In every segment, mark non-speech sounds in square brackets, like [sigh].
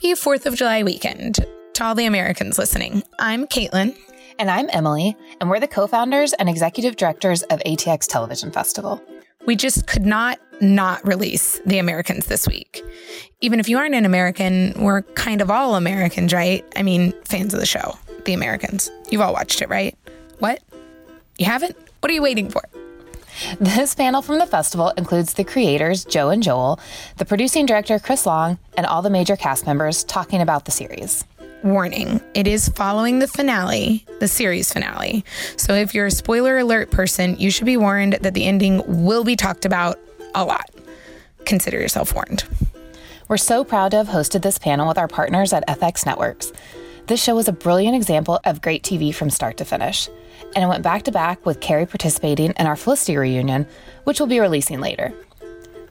Happy 4th of July weekend to all the Americans listening. I'm Caitlin. And I'm Emily, and we're the co founders and executive directors of ATX Television Festival. We just could not not release The Americans this week. Even if you aren't an American, we're kind of all Americans, right? I mean, fans of the show, The Americans. You've all watched it, right? What? You haven't? What are you waiting for? This panel from the festival includes the creators, Joe and Joel, the producing director, Chris Long, and all the major cast members talking about the series. Warning it is following the finale, the series finale. So if you're a spoiler alert person, you should be warned that the ending will be talked about a lot. Consider yourself warned. We're so proud to have hosted this panel with our partners at FX Networks. This show was a brilliant example of great TV from start to finish, and it went back to back with Keri participating in our Felicity reunion, which we'll be releasing later.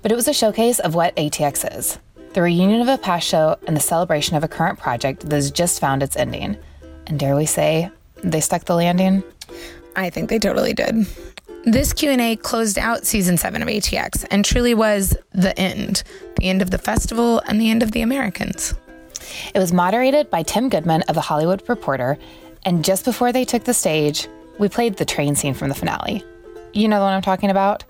But it was a showcase of what ATX is the reunion of a past show and the celebration of a current project that has just found its ending. And dare we say, they stuck the landing? I think they totally did. This Q&A closed out season 7 of ATX and truly was the end, the end of the festival and the end of the Americans. It was moderated by Tim Goodman of The Hollywood Reporter, and just before they took the stage, we played the train scene from the finale. You know the one I'm talking about?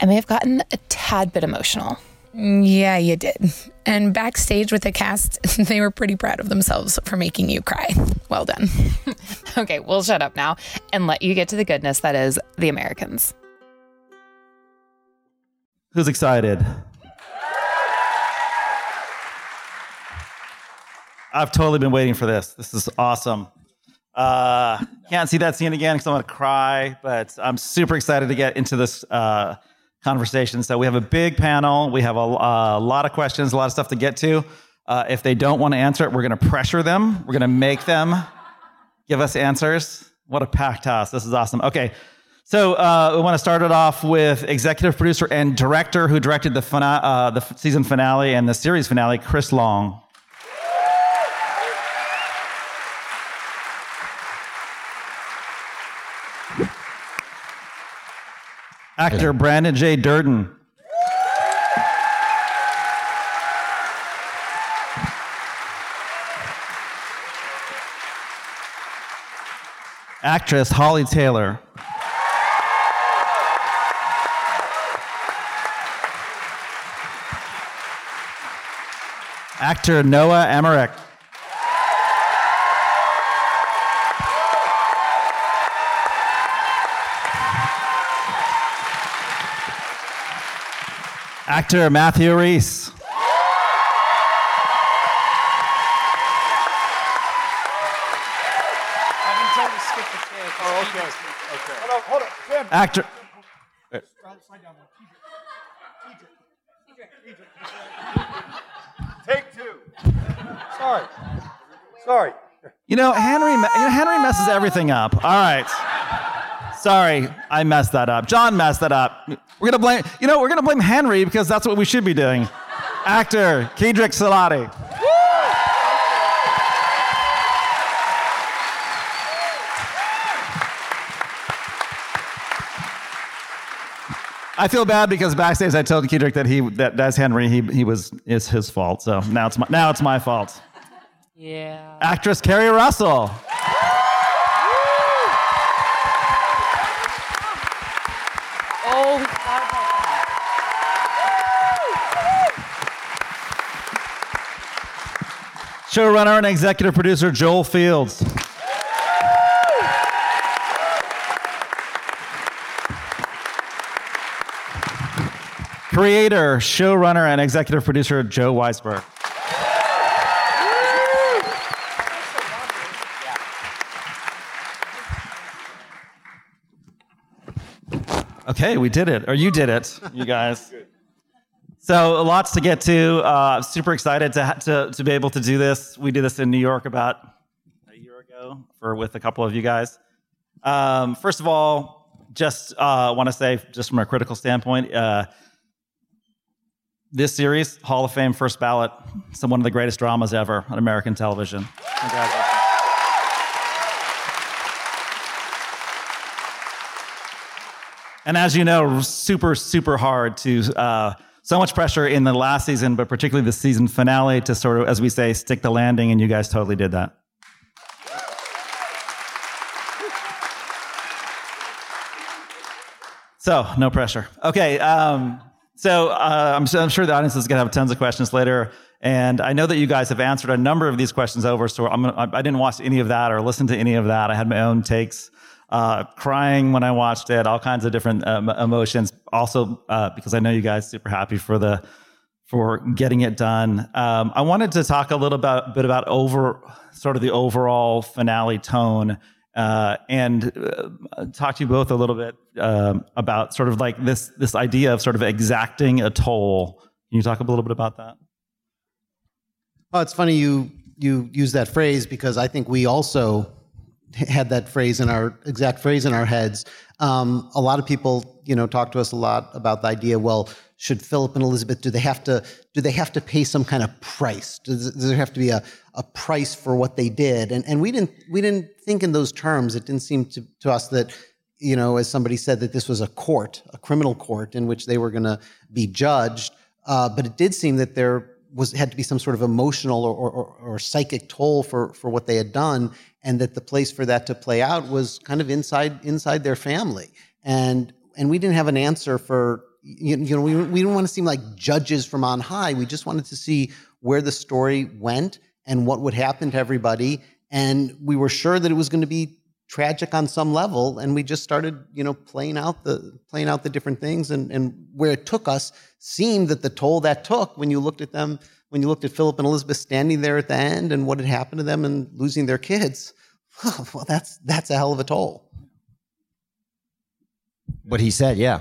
I may have gotten a tad bit emotional. Yeah, you did. And backstage with the cast, [laughs] they were pretty proud of themselves for making you cry. Well done. [laughs] okay, we'll shut up now and let you get to the goodness that is the Americans. Who's excited? I've totally been waiting for this. This is awesome. Uh, can't see that scene again because I'm going to cry, but I'm super excited to get into this uh, conversation. So we have a big panel. We have a, a lot of questions, a lot of stuff to get to. Uh, if they don't want to answer it, we're going to pressure them. We're going to make them give us answers. What a packed house. This is awesome. Okay. So uh, we want to start it off with executive producer and director who directed the, fina- uh, the season finale and the series finale, Chris Long. Actor Brandon J. Dirden. Actress Holly Taylor. Actor Noah Emmerich. Actor Matthew Rhys. Oh, okay. Okay. Hold on, hold on. Tim. Actor. Take two. Sorry. Sorry. You know, Henry, you know, Henry messes everything up. All right. Sorry, I messed that up. John messed that up. We're gonna blame, you know, we're gonna blame Henry because that's what we should be doing. Actor Keidrich Sellati. I feel bad because backstage I told Keidrich that he that that's Henry. He he was it's his fault. So now it's my now it's my fault. Yeah. Actress Keri Russell. Showrunner and executive producer Joel Fields. Creator, showrunner, and executive producer Joe Weisberg. Okay, we did it, or you did it, you guys. So lots to get to. Uh, super excited to, to to be able to do this. We did this in New York about a year ago for with a couple of you guys. Um, first of all, just uh, want to say, just from a critical standpoint, uh, this series, Hall of Fame, first ballot, some one of the greatest dramas ever on American television. Congratulations. And as you know, super, super hard to uh, so much pressure in the last season, but particularly the season finale to sort of, as we say, stick the landing, and you guys totally did that. So, no pressure. Okay. Um, so, uh, I'm, I'm, sure the audience is going to have tons of questions later. And I know that you guys have answered a number of these questions over. So, I'm gonna, I didn't watch any of that or listen to any of that. I had my own takes, uh, crying when I watched it, all kinds of different um, emotions. Also, uh, because I know you guys super happy for the for getting it done. Um, I wanted to talk a little bit, bit about over sort of the overall finale tone uh, and uh, talk to you both a little bit um, about sort of like this this idea of sort of exacting a toll. Can you talk a little bit about that? Well, it's funny you you use that phrase because I think we also [laughs] had that phrase in our exact phrase in our heads. Um, a lot of people, you know, talk to us a lot about the idea. Well, should Philip and Elizabeth do they have to do they have to pay some kind of price? Does, does there have to be a, a price for what they did? And and we didn't we didn't think in those terms. It didn't seem to, to us that you know, as somebody said, that this was a court, a criminal court in which they were going to be judged. Uh, but it did seem that there was had to be some sort of emotional or, or, or, psychic toll for for what they had done, and that the place for that to play out was kind of inside inside their family. And and we didn't have an answer for you, you know we we didn't want to seem like judges from on high. We just wanted to see where the story went and what would happen to everybody. And we were sure that it was going to be tragic on some level and we just started you know playing out the playing out the different things and and where it took us seemed that the toll that took when you looked at them when you looked at Philip and Elizabeth standing there at the end and what had happened to them and losing their kids [laughs] well that's that's a hell of a toll. What he said yeah.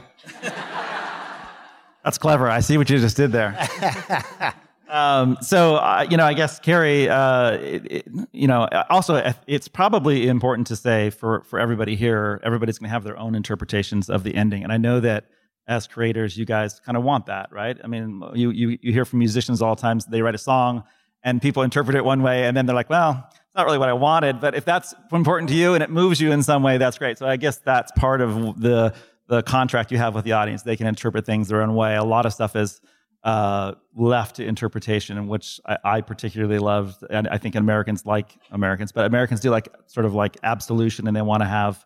That's clever. I see what you just did there [laughs] Um, so, uh, you know, I guess Keri, uh, it, it, you know, also it's probably important to say for for everybody here, everybody's going to have their own interpretations of the ending, and I know that as creators, you guys kind of want that, right? I mean, you you you hear from musicians all the times they write a song and people interpret it one way, and then they're like, well. It's not really what I wanted, but if that's important to you and it moves you in some way, that's great. So I guess that's part of the the contract you have with the audience. They can interpret things their own way. A lot of stuff is uh, left to interpretation, and which I, I, particularly loved. And I think Americans like Americans, but Americans do like sort of like absolution, and they want to have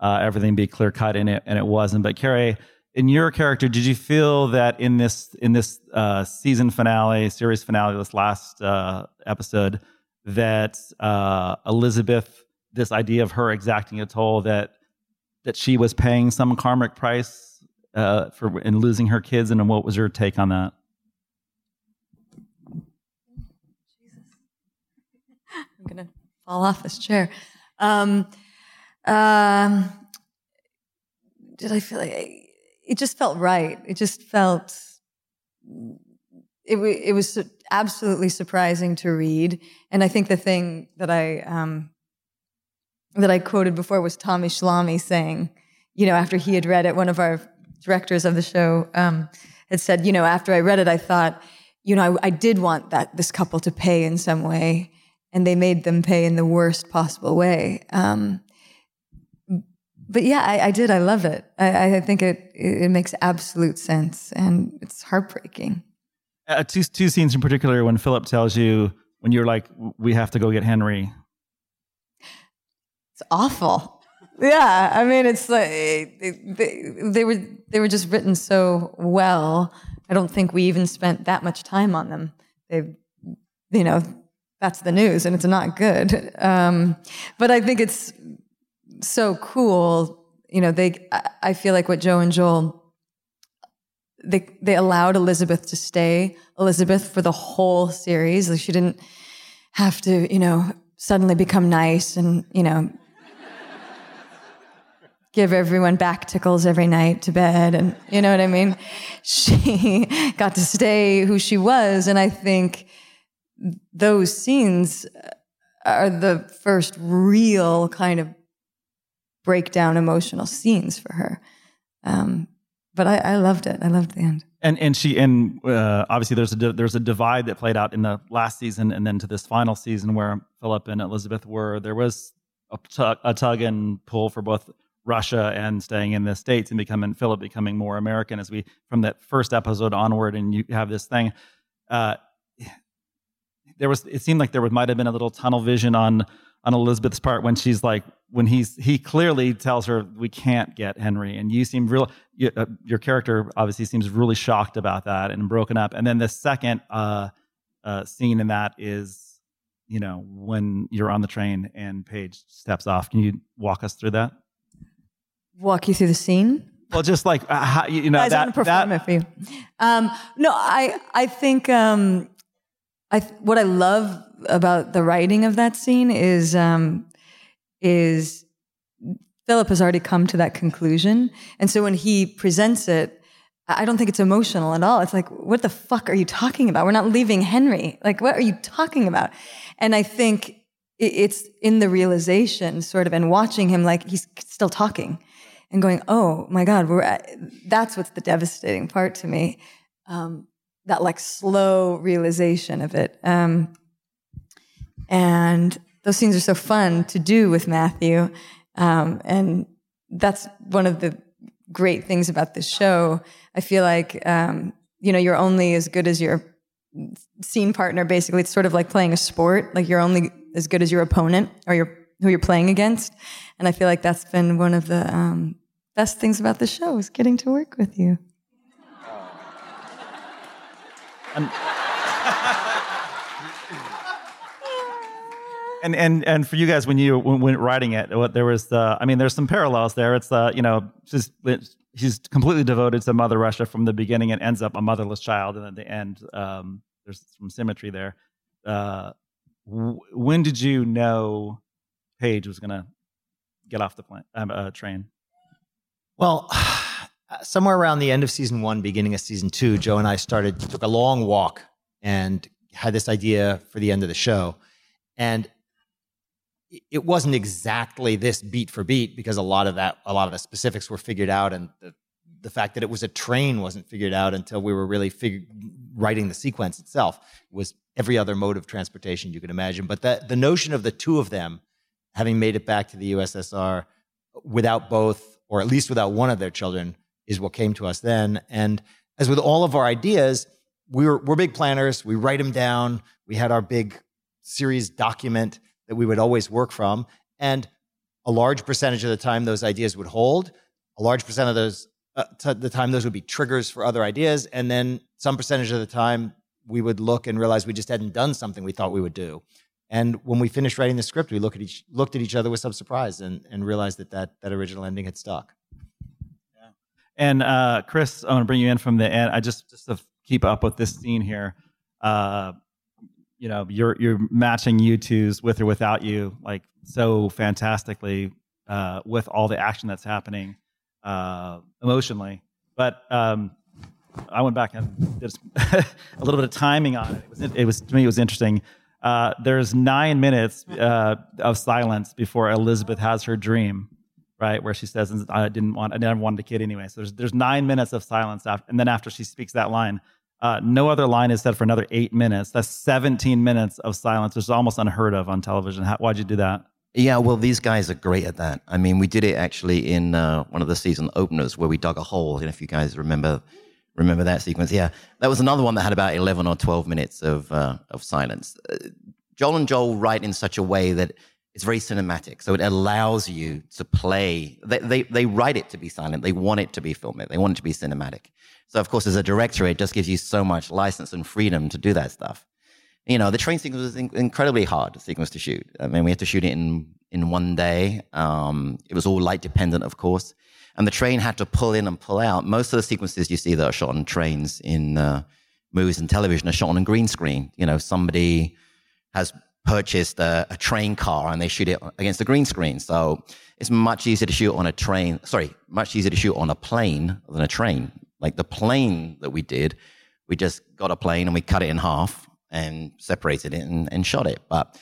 uh, everything be clear cut, and it and it wasn't. But Keri, in your character, did you feel that in this in this uh, season finale, series finale, this last uh, episode, that uh, Elizabeth, this idea of her exacting a toll, that that she was paying some karmic price uh, for and losing her kids, and what was your take on that? [laughs] I'm gonna fall off this chair. Um, um, did I feel like it just felt right? It just felt it. It was absolutely surprising to read, and I think the thing that I um, that I quoted before was Tommy Schlamme saying, you know, after he had read it, one of our directors of the show um, had said, you know, after I read it, I thought, you know, I, I, did want that this couple to pay in some way, and they made them pay in the worst possible way. Um, but yeah, I, I, did. I love it. I, I, think it it makes absolute sense, and it's heartbreaking. Uh, two two scenes in particular when Philip tells you when you're like, "We have to go get Henry." It's awful. Yeah, I mean, it's like they, they were they were just written so well. I don't think we even spent that much time on them. They, you know, that's the news, and it's not good. Um, but I think it's so cool. You know, they. I feel like what Joe and Joel they they allowed Elizabeth to stay Elizabeth for the whole series. Like she didn't have to, you know, suddenly become nice and you know give everyone back tickles every night to bed and you know what i mean? [laughs] She got to stay who she was and i think those scenes are the first real kind of breakdown emotional scenes for her. Um, but I, I, loved it. I loved the end. And and she and uh, obviously there's a there's a divide that played out in the last season and then to this final season where philip and elizabeth were there was a tug, a tug and pull for both Russia and staying in the states and becoming Philip becoming more American as we from that first episode onward, and you have this thing. Uh, there was it seemed like there might have been a little tunnel vision on on Elizabeth's part when she's like when he's he clearly tells her we can't get Henry, and you seem real. You, uh, your character obviously seems really shocked about that and broken up. And then the second uh, uh, scene in that is you know when you're on the train and Paige steps off. Can you walk us through that? Walk you through the scene. Well, just like uh, how, you know Guys, that, I'm gonna perform that it for you. Um, no, I I think um, I th- what I love about the writing of that scene is um, is Philip has already come to that conclusion, and so when he presents it. I don't think it's emotional at all. It's like, what the fuck are you talking about? We're not leaving Henry. Like, what are you talking about? And I think it's in the realization, sort of, and watching him, like he's still talking and going, "Oh my God, we're at, that's what's the devastating part to me." Um, that like slow realization of it, um, and those scenes are so fun to do with Matthew, um, and that's one of the great things about this show. I feel like um, you know you're only as good as your scene partner. Basically, it's sort of like playing a sport. Like you're only as good as your opponent or your who you're playing against. And I feel like that's been one of the um, best things about the show is getting to work with you. and and and for you guys when you when, when writing it what there was the i mean there's some parallels there. It's the you know she's she's completely devoted to mother russia from the beginning and ends up a motherless child. And at the end um there's some symmetry there. Uh w- when did you know paige was gonna get off the um, uh, train Well, [sighs] somewhere around the end of season one, beginning of season two, Joe and I started took a long walk and had this idea for the end of the show, and it- wasn't exactly this beat for beat because a lot of that, a lot of the specifics were figured out, and the, the fact that it was a train wasn't figured out until we were really fig- writing the sequence itself. It was every other mode of transportation you could imagine, but that the notion of the two of them having made it back to the USSR without both, or at least without one of their children, is what came to us then. And as with all of our ideas, we were, we're big planners. We write them down. We had our big series document that we would always work from. And a large percentage of the time, those ideas would hold. A large percent of those, uh, t- the time, those would be triggers for other ideas. And then some percentage of the time, we would look and realize we just hadn't done something we thought we would do. And when we finished writing the script, we look at each, looked at each other with some surprise and, and realized that, that that original ending had stuck. Yeah. And uh, Chris, I want to bring you in from the end. I just just to keep up with this scene here. Uh, you know, you're you're matching U2's with or without you, like so fantastically uh, with all the action that's happening uh, emotionally. But um, I went back and did a little bit of timing on it. It was, it was to me it was interesting. Uh, there's nine minutes uh, of silence before Elizabeth has her dream, right, where she says, "I didn't want, I never wanted a kid anyway." So there's there's nine minutes of silence, after, and then after she speaks that line, uh, no other line is said for another eight minutes. That's 17 minutes of silence, which is almost unheard of on television. How, why'd you do that? Yeah, well, these guys are great at that. I mean, we did it actually in uh, one of the season openers where we dug a hole. And if you guys remember, remember that sequence, yeah, that was another one that had about eleven or twelve minutes of uh, of silence. Uh, Joel and Joel write in such a way that it's very cinematic, so it allows you to play. They, they they write it to be silent. They want it to be filmic. They want it to be cinematic. So of course, as a director, it just gives you so much license and freedom to do that stuff you know, the train sequence was in- incredibly hard sequence to shoot. I mean, we had to shoot it in in one day. Um, it was all light dependent, of course, and the train had to pull in and pull out. Most of the sequences you see that are shot on trains in uh, movies and television are shot on a green screen. You know, somebody has purchased a, a train car and they shoot it against the green screen. So it's much easier to shoot on a train. Sorry, much easier to shoot on a plane than a train. Like the plane that we did, we just got a plane and we cut it in half and separated it and, and shot it. But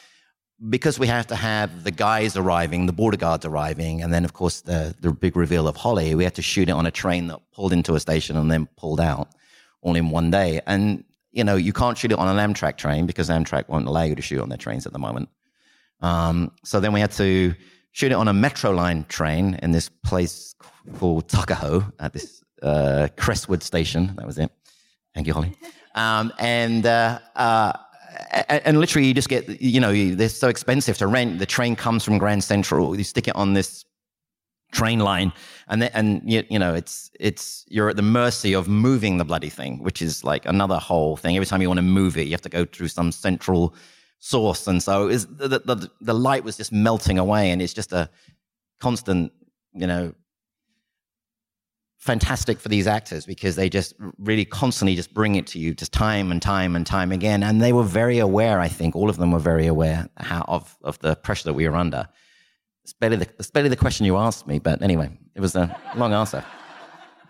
because we have to have the guys arriving, the border guards arriving, and then of course the the big reveal of Holly, we had to shoot it on a train that pulled into a station and then pulled out, all in one day. And you know you can't shoot it on an Amtrak train because Amtrak won't allow you to shoot on their trains at the moment. Um, so then we had to shoot it on a metro line train in this place called Tuckahoe at this uh, Crestwood station. That was it. Thank you, Holly. [laughs] Um, and uh, uh, and, literally, you just get you know they're so expensive to rent. The train comes from Grand Central. You stick it on this train line and then, and you, you know it's it's you're at the mercy of moving the bloody thing which is like another whole thing every time you want to move it you have to go through some central source and so is the, the the light was just melting away and it's just a constant you know fantastic for these actors because they just really constantly just bring it to you just time and time and time again. And they were very aware i think all of them were very aware how, of of the pressure that we were under. It's barely the, it's barely the question you asked me but anyway it was a long answer.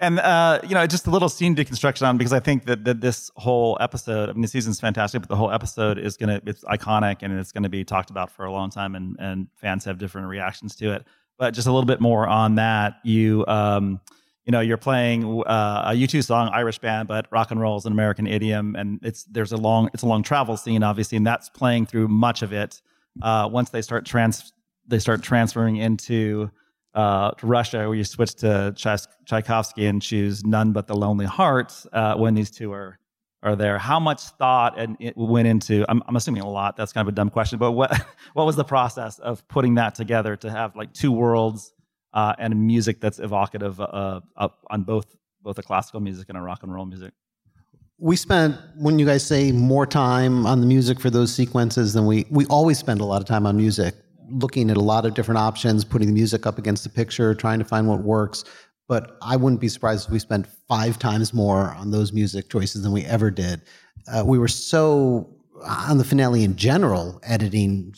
And uh, you know, just a little scene deconstruction on because I think that, that this whole episode, I mean, the season's fantastic, but the whole episode is gonna it's iconic and it's gonna be talked about for a long time, and and fans have different reactions to it. But just a little bit more on that, you um, you know, you're playing uh, a U2 song, Irish band, but rock and roll is an American idiom, and it's there's a long it's a long travel scene, obviously, and that's playing through much of it. Uh, once they start trans they start transferring into uh, Russia, where you switch to Tchaikovsky and choose "None But the Lonely Heart" uh, when these two are are there. How much thought and it went into? I'm, I'm assuming a lot. That's kind of a dumb question, but what [laughs] what was the process of putting that together to have like two worlds uh, and music that's evocative uh, up on both both the classical music and a rock and roll music? we spent when you guys say more time on the music for those sequences than we we always spend a lot of time on music looking at a lot of different options putting the music up against the picture trying to find what works but i wouldn't be surprised if we spent five times more on those music choices than we ever did uh, we were so on the finale in general editing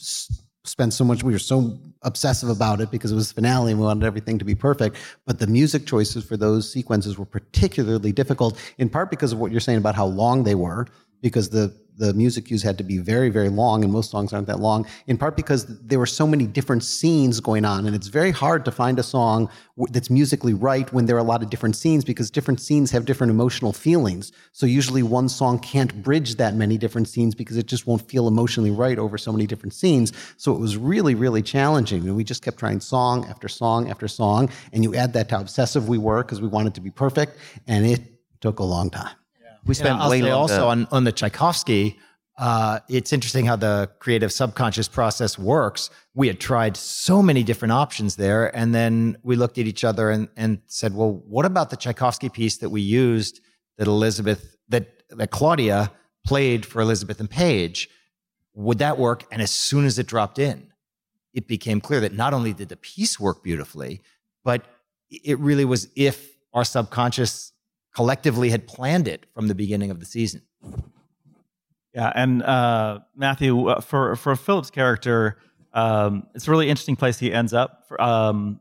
spent so much we were so obsessive about it because it was finale and we wanted everything to be perfect but the music choices for those sequences were particularly difficult in part because of what you're saying about how long they were because the the music cues had to be very very long and most songs aren't that long in part because there were so many different scenes going on and it's very hard to find a song that's musically right when there are a lot of different scenes because different scenes have different emotional feelings. So usually one song can't bridge that many different scenes because it just won't feel emotionally right over so many different scenes. So it was really really challenging and we just kept trying song after song after song and you add that to how obsessive we were because we wanted to be perfect and it took a long time we spent way longer also on, on the Tchaikovsky, uh, it's interesting how the creative subconscious process works. We had tried so many different options there, and then we looked at each other and, and said, "Well, what about the Tchaikovsky piece that we used that Elizabeth that that Claudia played for Elizabeth and Paige? Would that work?" And as soon as it dropped in, it became clear that not only did the piece work beautifully, but it really was if our subconscious collectively had planned it from the beginning of the season. Yeah, and uh, Matthew, uh, for for Philip's character, um, it's a really interesting place he ends up. For, um,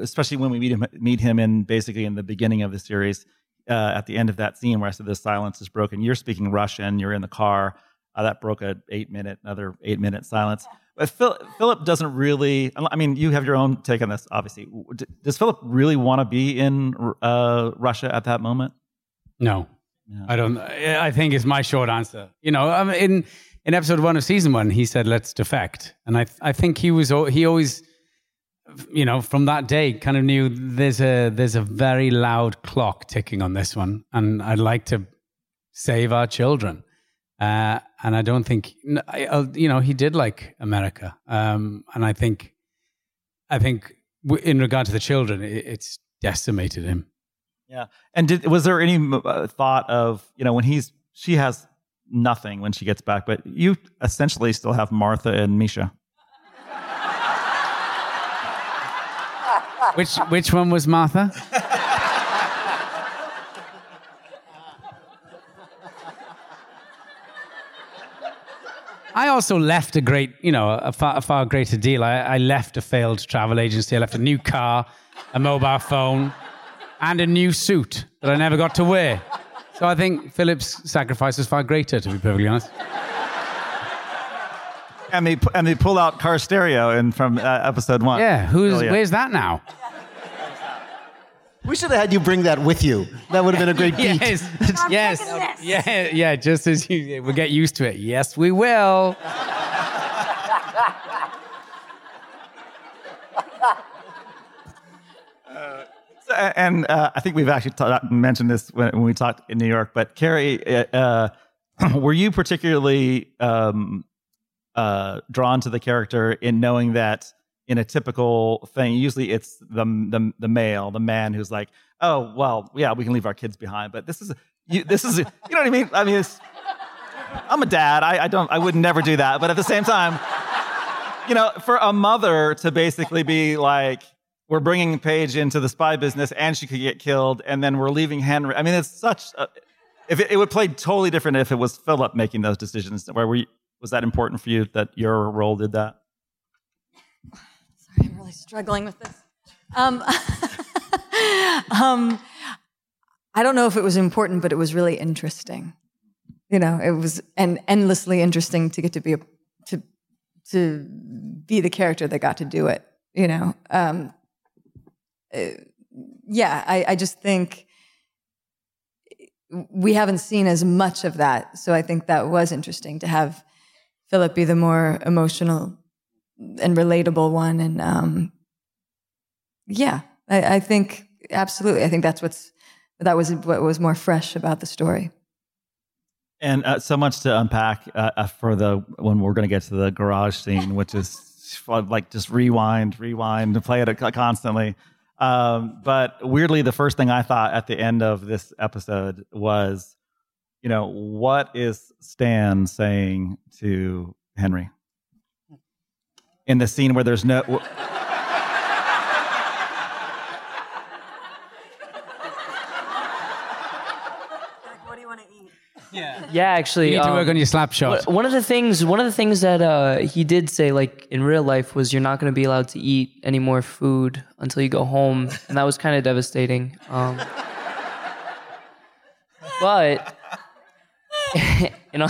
especially when we meet him meet him in basically in the beginning of the series, uh, at the end of that scene where I said the silence is broken. You're speaking Russian. You're in the car. Uh, that broke a eight minute, another eight minute silence. But Phil, Philip doesn't really. I mean, you have your own take on this. Obviously, does Philip really want to be in uh, Russia at that moment? No, I don't. I think is my short answer. You know, I mean, in in episode one of season one, he said, "Let's defect," and I I think he was he always, you know, from that day, kind of knew there's a there's a very loud clock ticking on this one, and I'd like to save our children. Uh, and I don't think, n- I- you know, he did like America, um, and I think, I think, in regard to the children, it, it's decimated him. Yeah. And did, was there any uh, thought of, you know, when he's, she has nothing when she gets back, but you essentially still have Martha and Misha. Which which one was Martha? [laughs] I also left a great, you know, a far, a far greater deal. I, I left a failed travel agency. I left a new car, a mobile phone, and a new suit that I never got to wear. So I think Philip's sacrifice was far greater, to be perfectly honest. And they, and they pull out car stereo in from uh, episode one. Yeah, who's Oh, yeah. where's that now? We should have had you bring that with you. That would have been a great [laughs] beat. yes, yes, yeah, yeah. Just as you, we'll get used to it. Yes, we will. [laughs] And uh, I think we've actually mentioned this when, when, we talked in New York. But Keri, uh, uh [clears throat] were you particularly um, uh, drawn to the character in knowing that? In a typical thing, usually it's the, the the male, the man who's like, oh well, yeah, we can leave our kids behind. But this is you, this is you know what I mean? I mean, it's, I'm a dad. I, I don't. I would never do that. But at the same time, you know, for a mother to basically be like, we're bringing Paige into the spy business and she could get killed, and then we're leaving Henry. I mean, it's such. A, if it, it would play totally different if it was Philip making those decisions. Where was that important for you that your role did that? Sorry, I'm really struggling with this. Um, [laughs] um, I don't know if it was important, but it was really interesting. You know, it was and endlessly interesting to get to be a to to be the character that got to do it. You know, um, uh, yeah, I, I just think we haven't seen as much of that, so I think that was interesting to have Philip be the more emotional and relatable one, and um, yeah, I, I think absolutely. I think that's what's that was what was more fresh about the story. And uh, so much to unpack uh, uh for the when we're going to get to the garage scene, which is [laughs] like just rewind, rewind, play it constantly. Um, but weirdly, the first thing I thought at the end of this episode was, you know, what is Stan saying to Henry in the scene where there's no. Yeah. Yeah, actually, You need to um, work on your slap shot. One of the things, one of the things that uh, he did say, like in real life, was you're not going to be allowed to eat any more food until you go home, and that was kind of devastating. Um, but [laughs] you know,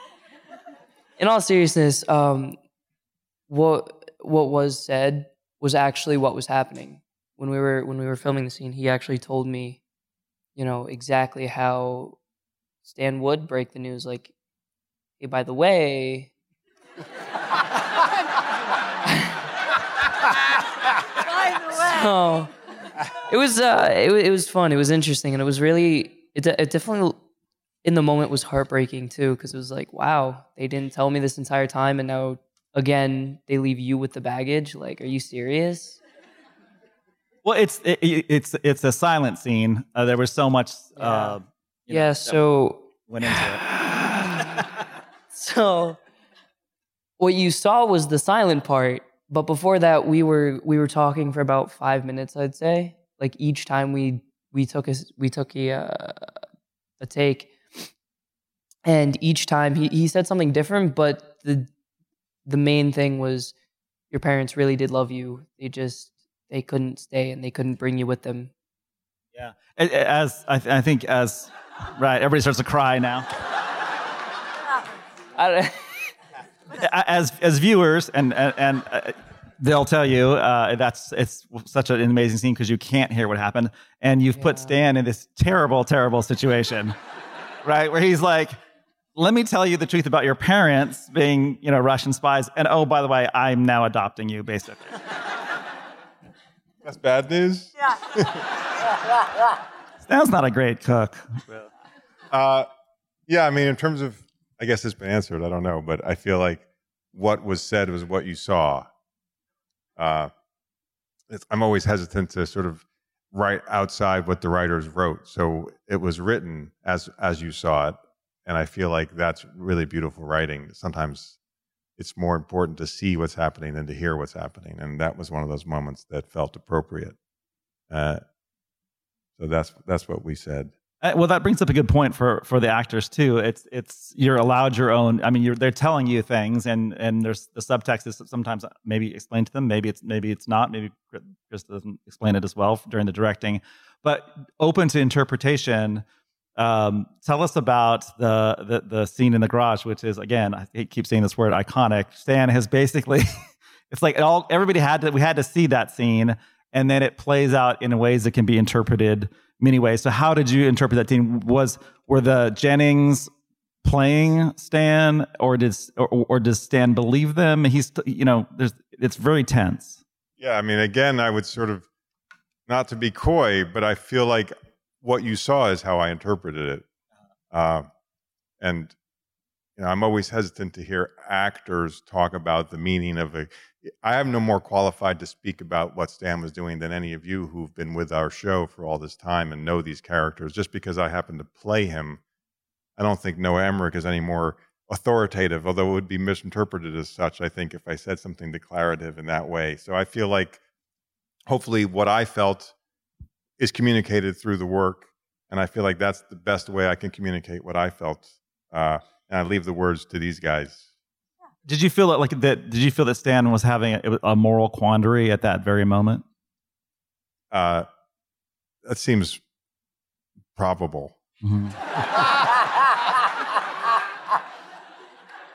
[laughs] in all seriousness, um, what what was said was actually what was happening when we were when we were filming the scene. He actually told me, you know, exactly how Stan would break the news, like, hey, by the way. So it was uh, it, it was fun. It was interesting, and it was really it, it definitely in the moment was heartbreaking too because it was like wow they didn't tell me this entire time, and now again they leave you with the baggage. Like, are you serious? Well, it's it, it's it's a silent scene. Uh, there was so much. Uh, you know, yeah. So went into it. [sighs] so what you saw was the silent part but before that we were we were talking for about five minutes i'd say like each time we we took a we took a uh, a take and each time he, he said something different but the the main thing was your parents really did love you they just they couldn't stay and they couldn't bring you with them Yeah, as I, th- I think as right, everybody starts to cry now. I don't, [laughs] as as viewers, and and, and uh, they'll tell you uh, that's it's such an amazing scene because you can't hear what happened, and you've put Stan in this terrible, terrible situation, right? Where he's like, "Let me tell you the truth about your parents being, you know, Russian spies, and oh, by the way, I'm now adopting you, basically." That's bad news. Yeah. Stan's not a great cook. Uh, yeah, I mean, in terms of, I guess it's been answered. I don't know, but I feel like what was said was what you saw. Uh, it's, I'm always hesitant to sort of write outside what the writers wrote. So it was written as as you saw it, and I feel like that's really beautiful writing. Sometimes it's more important to see what's happening than to hear what's happening, and that was one of those moments that felt appropriate. Uh, so that's that's what we said. Uh, well, that brings up a good point for for the actors too. It's it's you're allowed your own. I mean, they're telling you things, and and there's the subtext is sometimes maybe explained to them. Maybe it's maybe it's not. Maybe Chris doesn't explain it as well during the directing, but open to interpretation. Um, tell us about the, the the scene in the garage, which is again, I keep saying this word, iconic. Stan has basically, [laughs] it's like all everybody had to we had to see that scene, and then it plays out in ways that can be interpreted many ways. So how did you interpret that scene? Was were the Jennings playing Stan, or did or, or does Stan believe them? He's you know, there's it's very tense. Yeah, I mean, again, I would sort of not to be coy, but I feel like what you saw is how I interpreted it. Uh, and you know, I'm always hesitant to hear actors talk about the meaning of a. I am no more qualified to speak about what Stan was doing than any of you who've been with our show for all this time and know these characters. Just because I happen to play him, I don't think Noah Emmerich is any more authoritative, although it would be misinterpreted as such, I think, if I said something declarative in that way. So I feel like hopefully what I felt is communicated through the work. And I feel like that's the best way I can communicate what I felt. Uh, and I leave the words to these guys. Did you feel that like that? Did you feel that Stan was having a, a moral quandary at that very moment? Uh, that seems probable.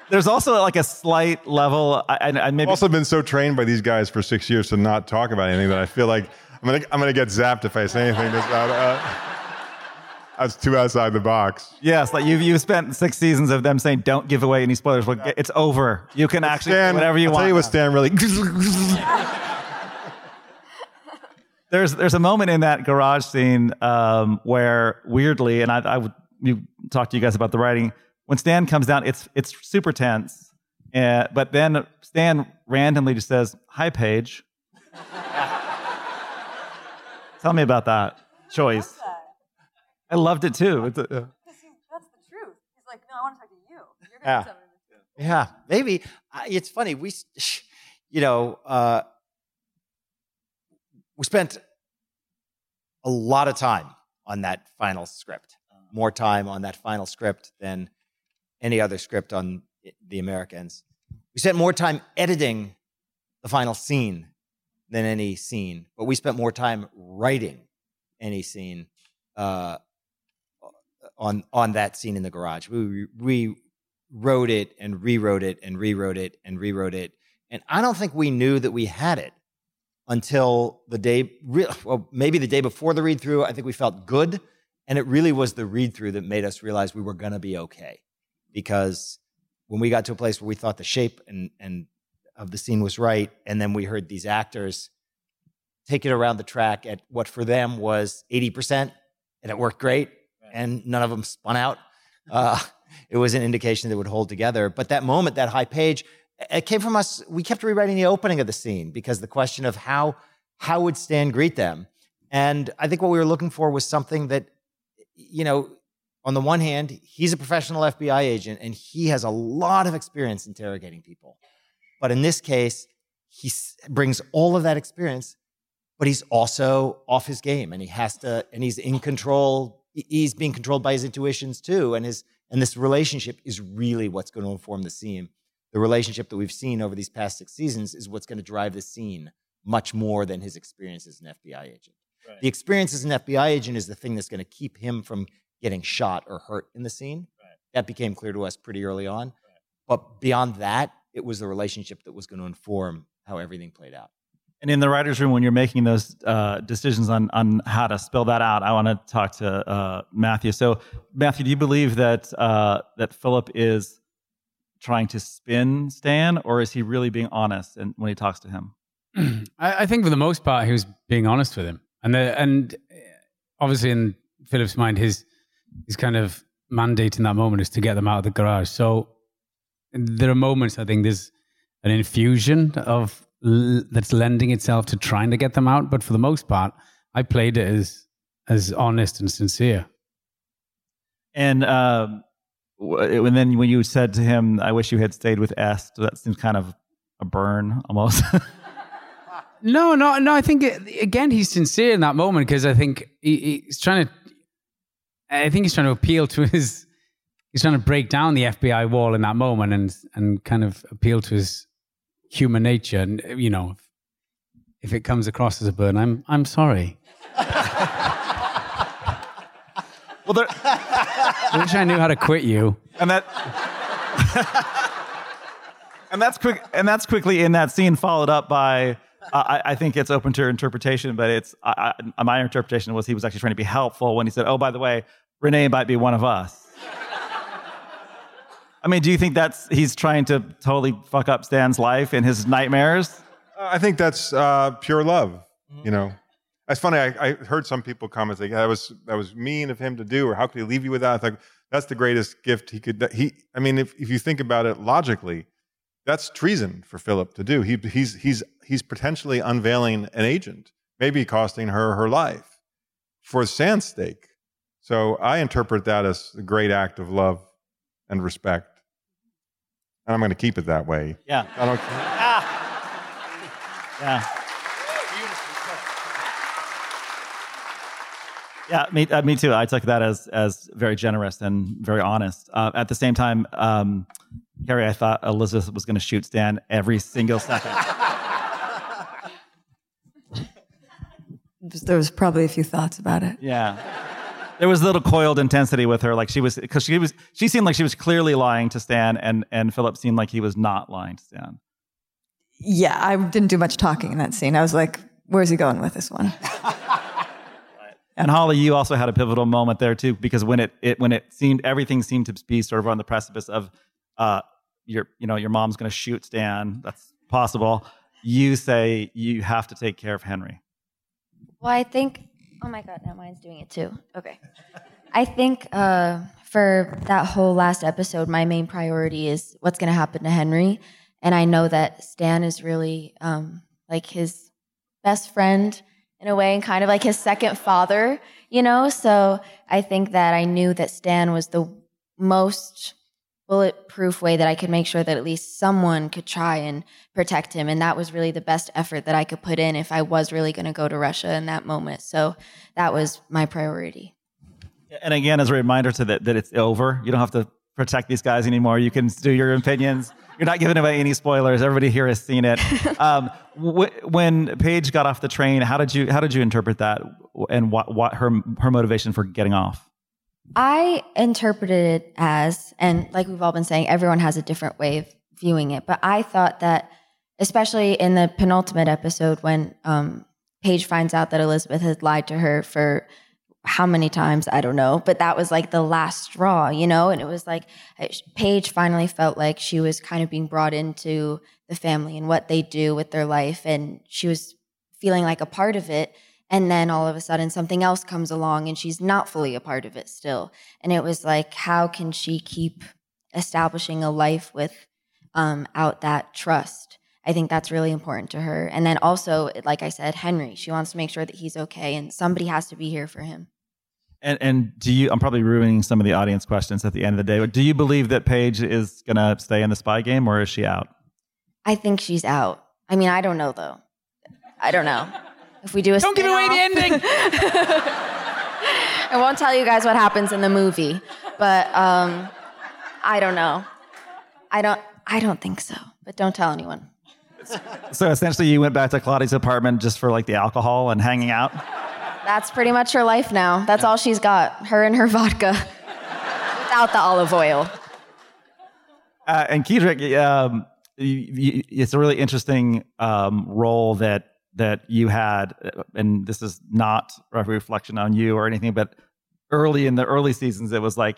There's also like a slight level. I, I, I maybe I've also been so trained by these guys for six years to not talk about anything that I feel like I'm gonna I'm gonna get zapped if I say anything that's out, uh, that's too outside the box. Yes, like you've you've spent six seasons of them saying don't give away any spoilers. Well, it's over. You can actually do Stan, whatever you I'll want. Tell you what. Stan really. [laughs] there's there's a moment in that garage scene um, where weirdly, and I, I would you talk to you guys about the writing. When Stan comes down, it's it's super tense, uh, but then Stan randomly just says, "Hi, Paige." Tell me about that choice. I loved it too. It's a- uh, That's the truth. He's like, no, I want to talk to you. You're Yeah. gonna Yeah, maybe. I it's funny. We, you know, uh, we spent a lot of time on that final script. More time on that final script than any other script on the Americans. We spent more time editing the final scene than any scene, but we spent more time writing any scene uh, on on that scene in the garage. We we wrote it and rewrote it and rewrote it and rewrote it, and I don't think we knew that we had it until the day. [laughs] Well, maybe the day before the read through. I think we felt good, and it really was the read through that made us realize we were going to be okay, because when we got to a place where we thought the shape and and of the scene was right, and then we heard these actors take it around the track at what for them was 80%, and it worked great, and none of them spun out. [laughs] Uh, it was an indication that would hold together. But that moment, that hi Paige, it came from us. We kept rewriting the opening of the scene because the question of how how would Stan greet them, and I think what we were looking for was something that, you know, on the one hand, he's a professional FBI agent and he has a lot of experience interrogating people. But in this case, he s- brings all of that experience, but he's also off his game and he has to, and he's in control. He's being controlled by his intuitions too. And his, and this relationship is really what's going to inform the scene. The relationship that we've seen over these past six seasons is what's going to drive the scene much more than his experience as an FBI agent. The experience as an FBI agent is the thing that's going to keep him from getting shot or hurt in the scene. That became clear to us pretty early on. But beyond that, it was the relationship that was going to inform how everything played out. And in the writers' room, when you're making those uh, decisions on on how to spell that out, I want to talk to uh, Matthew. So, Matthew, do you believe that uh, that Philip is trying to spin Stan, or is he really being honest and when he talks to him? [clears throat] I, I think for the most part, he was being honest with him, and the, and uh, obviously in Philip's mind, his his kind of mandate in that moment is to get them out of the garage. So there are moments I think there's an infusion of l- that's lending itself to trying to get them out, but for the most part, I played it as as honest and sincere. And um, w- and then when you said to him, "I wish you had stayed with S," that seems kind of a burn almost. [laughs] No, no, no. I think it, again he's sincere in that moment because I think he, he's trying to. I think he's trying to appeal to his. He's trying to break down the FBI wall in that moment and and kind of appeal to his human nature. And you know, if, it comes across as a burn, I'm I'm sorry. [laughs] well, there, I wish I knew how to quit you. and that [laughs] and that's quick and that's quickly in that scene followed up by uh, I, I think it's open to interpretation but it's I, I, my interpretation was he was actually trying to be helpful when he said oh by the way renee might be one of us i mean do you think that's he's trying to totally fuck up stan's life and his nightmares I think that's uh, pure love, you know. It's funny. I, I heard some people comment like that was that was mean of him to do, or how could he leave you with that? That's the greatest gift he could. He, I mean, if if you think about it logically, that's treason for Philip to do. He he's he's he's potentially unveiling an agent, maybe costing her her life for Stan's sake. So I interpret that as a great act of love and respect, and I'm going to keep it that way. Yeah. I don't. Yeah. Yeah, me, uh, me too. I took that as as very generous and very honest. Uh, at the same time, um, Keri, I thought Elizabeth was going to shoot Stan every single second. [laughs] [laughs] There was probably a few thoughts about it. Yeah. There was a little coiled intensity with her, like she was, because she was, she seemed like she was clearly lying to Stan, and and Philip seemed like he was not lying to Stan. Yeah, I didn't do much talking in that scene. I was like, where's he going with this one? [laughs] And Holly, you also had a pivotal moment there too, because when it, it when it seemed everything seemed to be sort of on the precipice of, uh, your you know your mom's going to shoot Stan. That's possible. You say you have to take care of Henry. Well, I think. Oh my God, now mine's doing it too. Okay. I think uh, for that whole last episode, my main priority is what's going to happen to Henry, and I know that Stan is really um, like his best friend in a way, and kind of like his second father, you know. So I think that I knew that Stan was the most bulletproof way that I could make sure that at least someone could try and protect him. And that was really the best effort that I could put in if I was really going to go to Russia in that moment. So that was my priority. And again, as a reminder to that that it's over. You don't have to protect these guys anymore. You can do your opinions. You're not giving away any spoilers. Everybody here has seen it. [laughs] um, w- when Paige got off the train, how did you how did you interpret that, and what what her her motivation for getting off? I interpreted it as, and like we've all been saying, everyone has a different way of viewing it. But I thought that, especially in the penultimate episode, when um, Paige finds out that Elizabeth had lied to her for how many times I don't know, but that was like the last straw, you know. And it was like Paige finally felt like she was kind of being brought into the family and what they do with their life, and she was feeling like a part of it and then all of a sudden something else comes along and she's not fully a part of it still and it was like how can she keep establishing a life with um, out that trust i think that's really important to her and then also like i said henry she wants to make sure that he's okay and somebody has to be here for him And and do you? I'm probably ruining some of the audience questions at the end of the day. But do you believe that Paige is gonna stay in the spy game, or is she out? i think she's out i mean i don't know though i don't know if we do a Don't give away the spin-off- [laughs] I won't tell you guys what happens in the movie, but um, I don't know. I don't. I don't think so. But don't tell anyone. So essentially, you went back to Claudia's apartment just for like the alcohol and hanging out. That's pretty much her life now. That's all she's got. Her and her vodka, without the olive oil. Uh, and Keidrich, um, you, you, it's a really interesting um, role that that you had, uh, and this is not a reflection on you or anything, but early in the early seasons, it was like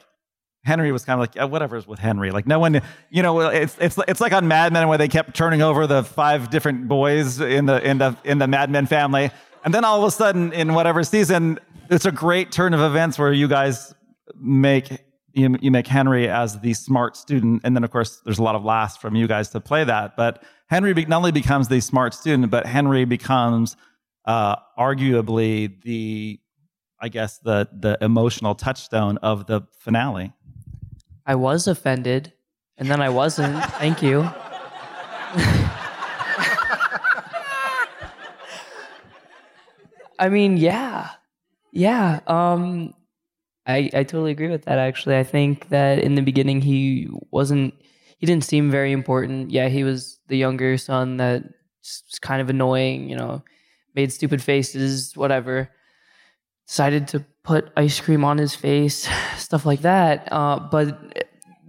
Henry was kind of like yeah, whatever's with Henry. Like no one, you know, it's it's it's like on Mad Men where they kept turning over the five different boys in the in the in the Mad Men family, and then all of a sudden in whatever season, it's a great turn of events where you guys make you, you make Henry as the smart student, and then of course there's a lot of laughs from you guys to play that. But Henry not only becomes the smart student, but Henry becomes uh, arguably the, I guess the the emotional touchstone of the finale. I was offended, and then I wasn't. [laughs] Thank you. [laughs] I mean, yeah, yeah. Um, I I totally agree with that. Actually, I think that in the beginning he wasn't. He didn't seem very important. Yeah, he was the younger son that was kind of annoying. You know, made stupid faces, whatever. Decided to put ice cream on his face, [sighs] stuff like that. Uh, but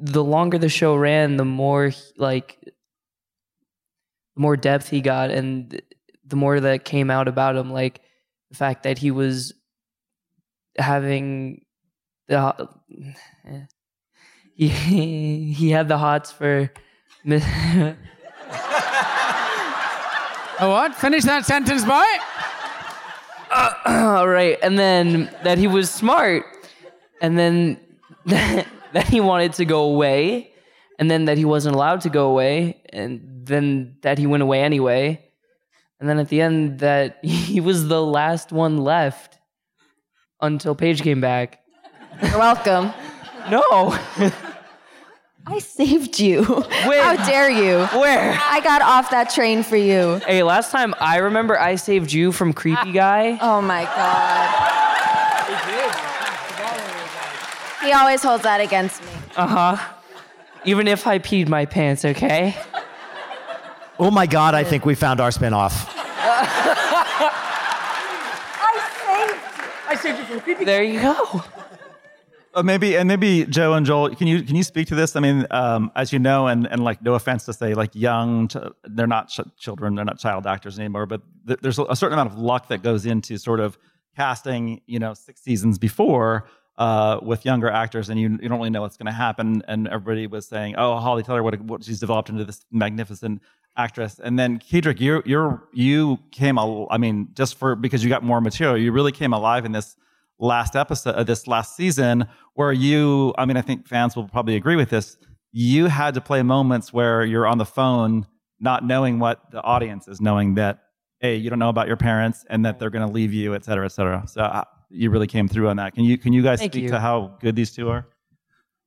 the longer the show ran, the more like the more depth he got, and the more that came out about him, like the fact that he was having the he he had the hots for. mi- A what? Finish that sentence, boy. uh, right, and then that he was smart, and then [laughs] that he wanted to go away, and then that he wasn't allowed to go away, and then that he went away anyway, and then at the end that [laughs] he was the last one left until Paige came back. You're welcome. No. [laughs] I saved you. How dare you? Where? I got off that train for you. Hey, last time I remember I saved you from creepy guy. Oh my god. He did. He always holds that against me. Uh huh. Even if I peed my pants, okay? Oh my God, I think we found our spinoff. [laughs] I saved you from creepy. There you go. Uh, maybe and maybe Joe and Joel, can you can you speak to this? I mean, um, as you know, and and like no offense to say, like young, they're not ch- children, they're not child actors anymore, but th- there's a certain amount of luck that goes into sort of casting, you know, six seasons before uh, with younger actors, and you you don't really know what's going to happen. And everybody was saying, oh, Holly Taylor, what, what she's developed into this magnificent actress. And then Keidrich, you you you came, al- I mean, just for because you got more material, you really came alive in this last episode of this last season where you i mean i think fans will probably agree with this you had to play moments where you're on the phone not knowing what the audience is knowing that hey you don't know about your parents and that they're going to leave you et cetera et cetera so uh, you really came through on that can you can you guys Thank speak you. to how good these two are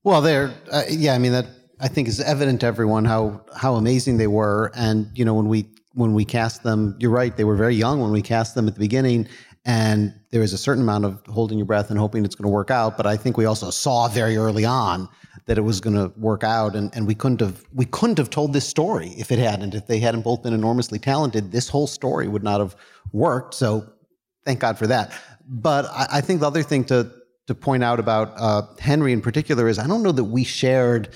Well, they're uh, yeah. I mean that I think is evident to everyone how how amazing they were. And you know when we when we cast them, you're right. They were very young when we cast them at the beginning, and there was a certain amount of holding your breath and hoping it's going to work out. But I think we also saw very early on that it was going to work out, and, and we couldn't have we couldn't have told this story if it hadn't. If they hadn't both been enormously talented, this whole story would not have worked. So thank God for that. But I, I think the other thing to to point out about uh, Henry in particular is I don't know that we shared.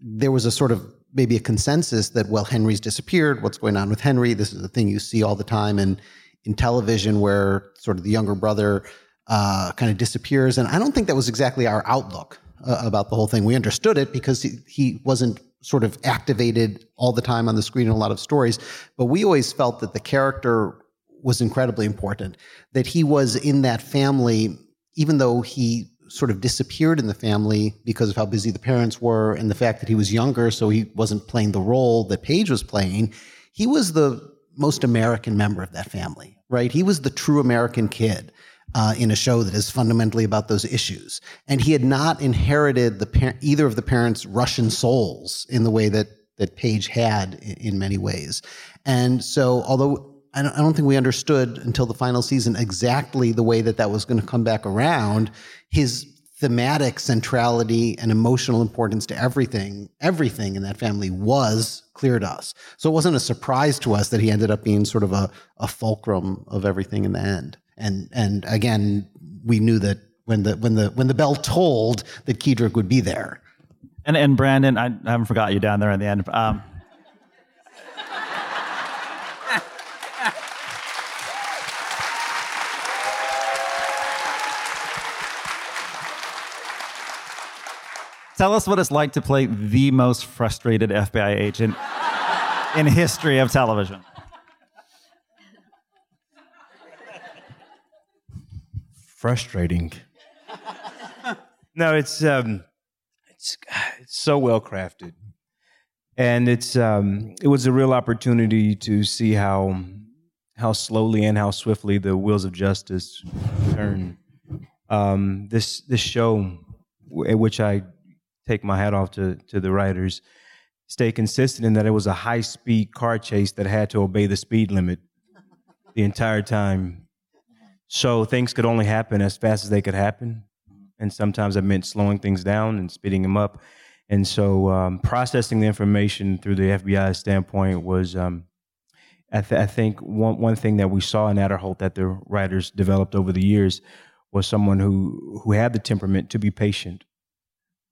There was a sort of maybe a consensus that well Henry's disappeared. What's going on with Henry? This is a thing you see all the time in in television where sort of the younger brother uh, kind of disappears, and I don't think that was exactly our outlook uh, about the whole thing. We understood it because he, he wasn't sort of activated all the time on the screen in a lot of stories, but we always felt that the character was incredibly important. That he was in that family, even though he sort of disappeared in the family because of how busy the parents were and the fact that he was younger, so he wasn't playing the role that Paige was playing. He was the most American member of that family, right? He was the true American kid uh, in a show that is fundamentally about those issues, and he had not inherited the par- either of the parents' Russian souls in the way that that Paige had in, in many ways. And so, although I don't, I don't think we understood until the final season exactly the way that that was going to come back around, his thematic centrality and emotional importance to everything, everything in that family was clear to us. So it wasn't a surprise to us that he ended up being sort of a, a fulcrum of everything in the end. And and again, we knew that when the when the when the bell tolled that Keidrich would be there. and and brandon i, I haven't forgot you down there in the end um, Tell us what it's like to play the most frustrated FBI agent in history of television. frustrating. [laughs] no, it's um, it's it's so well crafted, and it's um, it was a real opportunity to see how how slowly and how swiftly the wheels of justice turn. Um, this this show, w- at which I take my hat off to to the writers, stay consistent in that it was a high speed car chase that had to obey the speed limit [laughs] the entire time. So things could only happen as fast as they could happen. And sometimes it meant slowing things down and speeding them up. And so um, processing the information through the FBI standpoint was, um, I, th- I think, one, one thing that we saw in Aderholt that the writers developed over the years was someone who, who had the temperament to be patient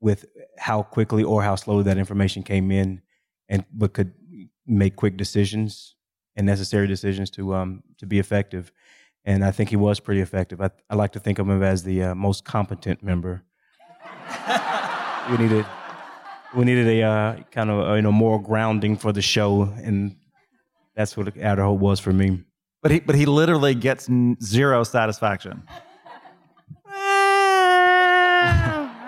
with how quickly or how slowly that information came in and but could make quick decisions and necessary decisions to um, to be effective and I think he was pretty effective. I, I like to think of him as the uh, most competent member. we needed we needed a uh, kind of you know more grounding for the show, and that's what Aderholt was for me. But he but he literally gets zero satisfaction.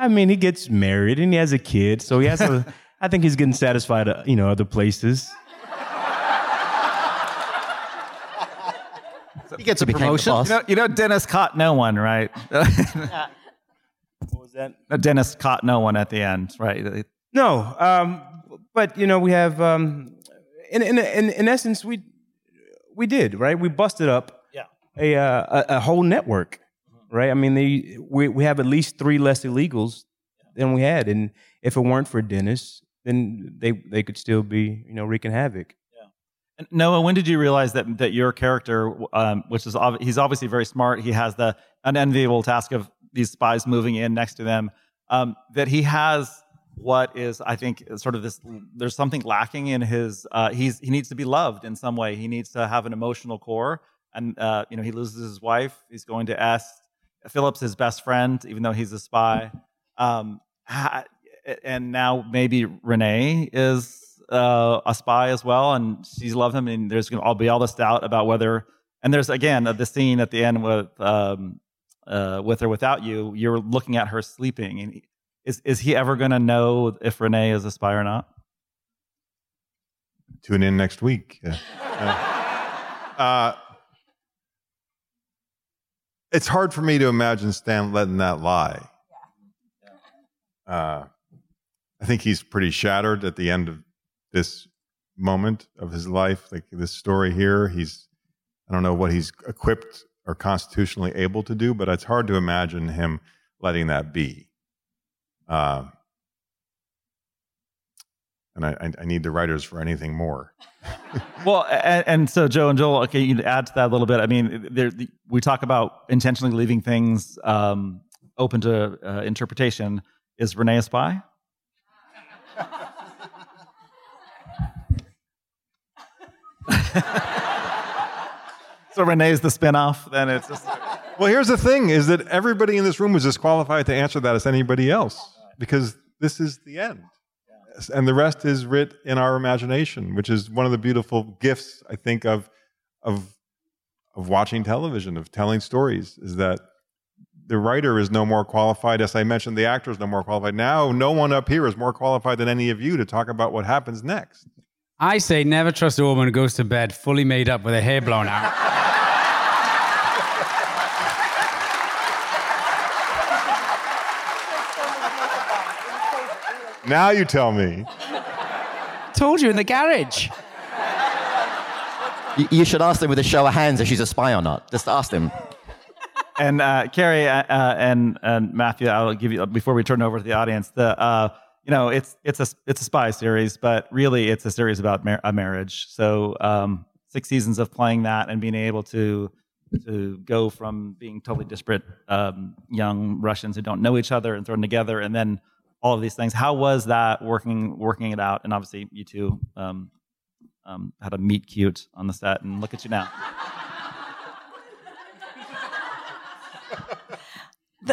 I mean, he gets married and he has a kid, so he has a. [laughs] I think he's getting satisfied, uh, you know, other places. [laughs] He gets a Became the promotion. boss. You know, you know Dennis caught no one, right? [laughs] What was that? Dennis caught no one at the end, right? No, um, but you know, we have, um, in, in in in essence, we we did right. We busted up Yeah. a uh, a, a whole network, right? I mean, they, we we have at least three less illegals than we had, and if it weren't for Dennis, then they they could still be you know wreaking havoc. And Noah, when did you realize that that your character, um, which is ob- he's obviously very smart, he has the unenviable task of these spies moving in next to them, um, that he has what is I think sort of this. There's something lacking in his. Uh, he's he needs to be loved in some way. He needs to have an emotional core, and uh, you know he loses his wife. He's going to S. Philip's his best friend, even though he's a spy. Um, and now maybe Renee is uh, a spy as well, and she's loved him. And there's going to all be all this doubt about whether. And there's again uh, the scene at the end with um, uh, with or without you. You're looking at her sleeping, and is is he ever going to know if Renee is a spy or not? Tune in next week. [laughs] Uh, uh, it's hard for me to imagine Stan letting that lie. Uh, I think he's pretty shattered at the end of this moment of his life, like this story here. He's, I don't know what he's equipped or constitutionally able to do, but it's hard to imagine him letting that be. Uh, and I, I- I need the writers for anything more. [laughs] Well, and, and so Joe and Joel, okay, you add to that a little bit. I mean, there, we talk about intentionally leaving things um, open to uh, interpretation. Is Renee a spy? [laughs] so Renee's the spinoff. Then it's just [laughs] Well, here's the thing: is that everybody in this room was as qualified to answer that as anybody else, because this is the end, and the rest is writ in our imagination, which is one of the beautiful gifts I think of of of watching television, of telling stories, is that the writer is no more qualified. As I mentioned, the actor is no more qualified. Now, no one up here is more qualified than any of you to talk about what happens next. I say never trust a woman who goes to bed fully made up with her hair blown out. [laughs] Now you tell me. Told you in the garage. You, you should ask them with a show of hands if she's a spy or not. Just ask them. and uh, Keri uh, uh, and and Matthew, I'll give you before we turn over to the audience. The uh, you know it's it's a it's a spy series, but really it's a series about mar- a marriage. So um, six seasons of playing that and being able to to go from being totally disparate um, young Russians who don't know each other and thrown together, and then all of these things. How was that working working it out? And obviously, you two um, um, had a meet cute on the set, and look at you now. [laughs]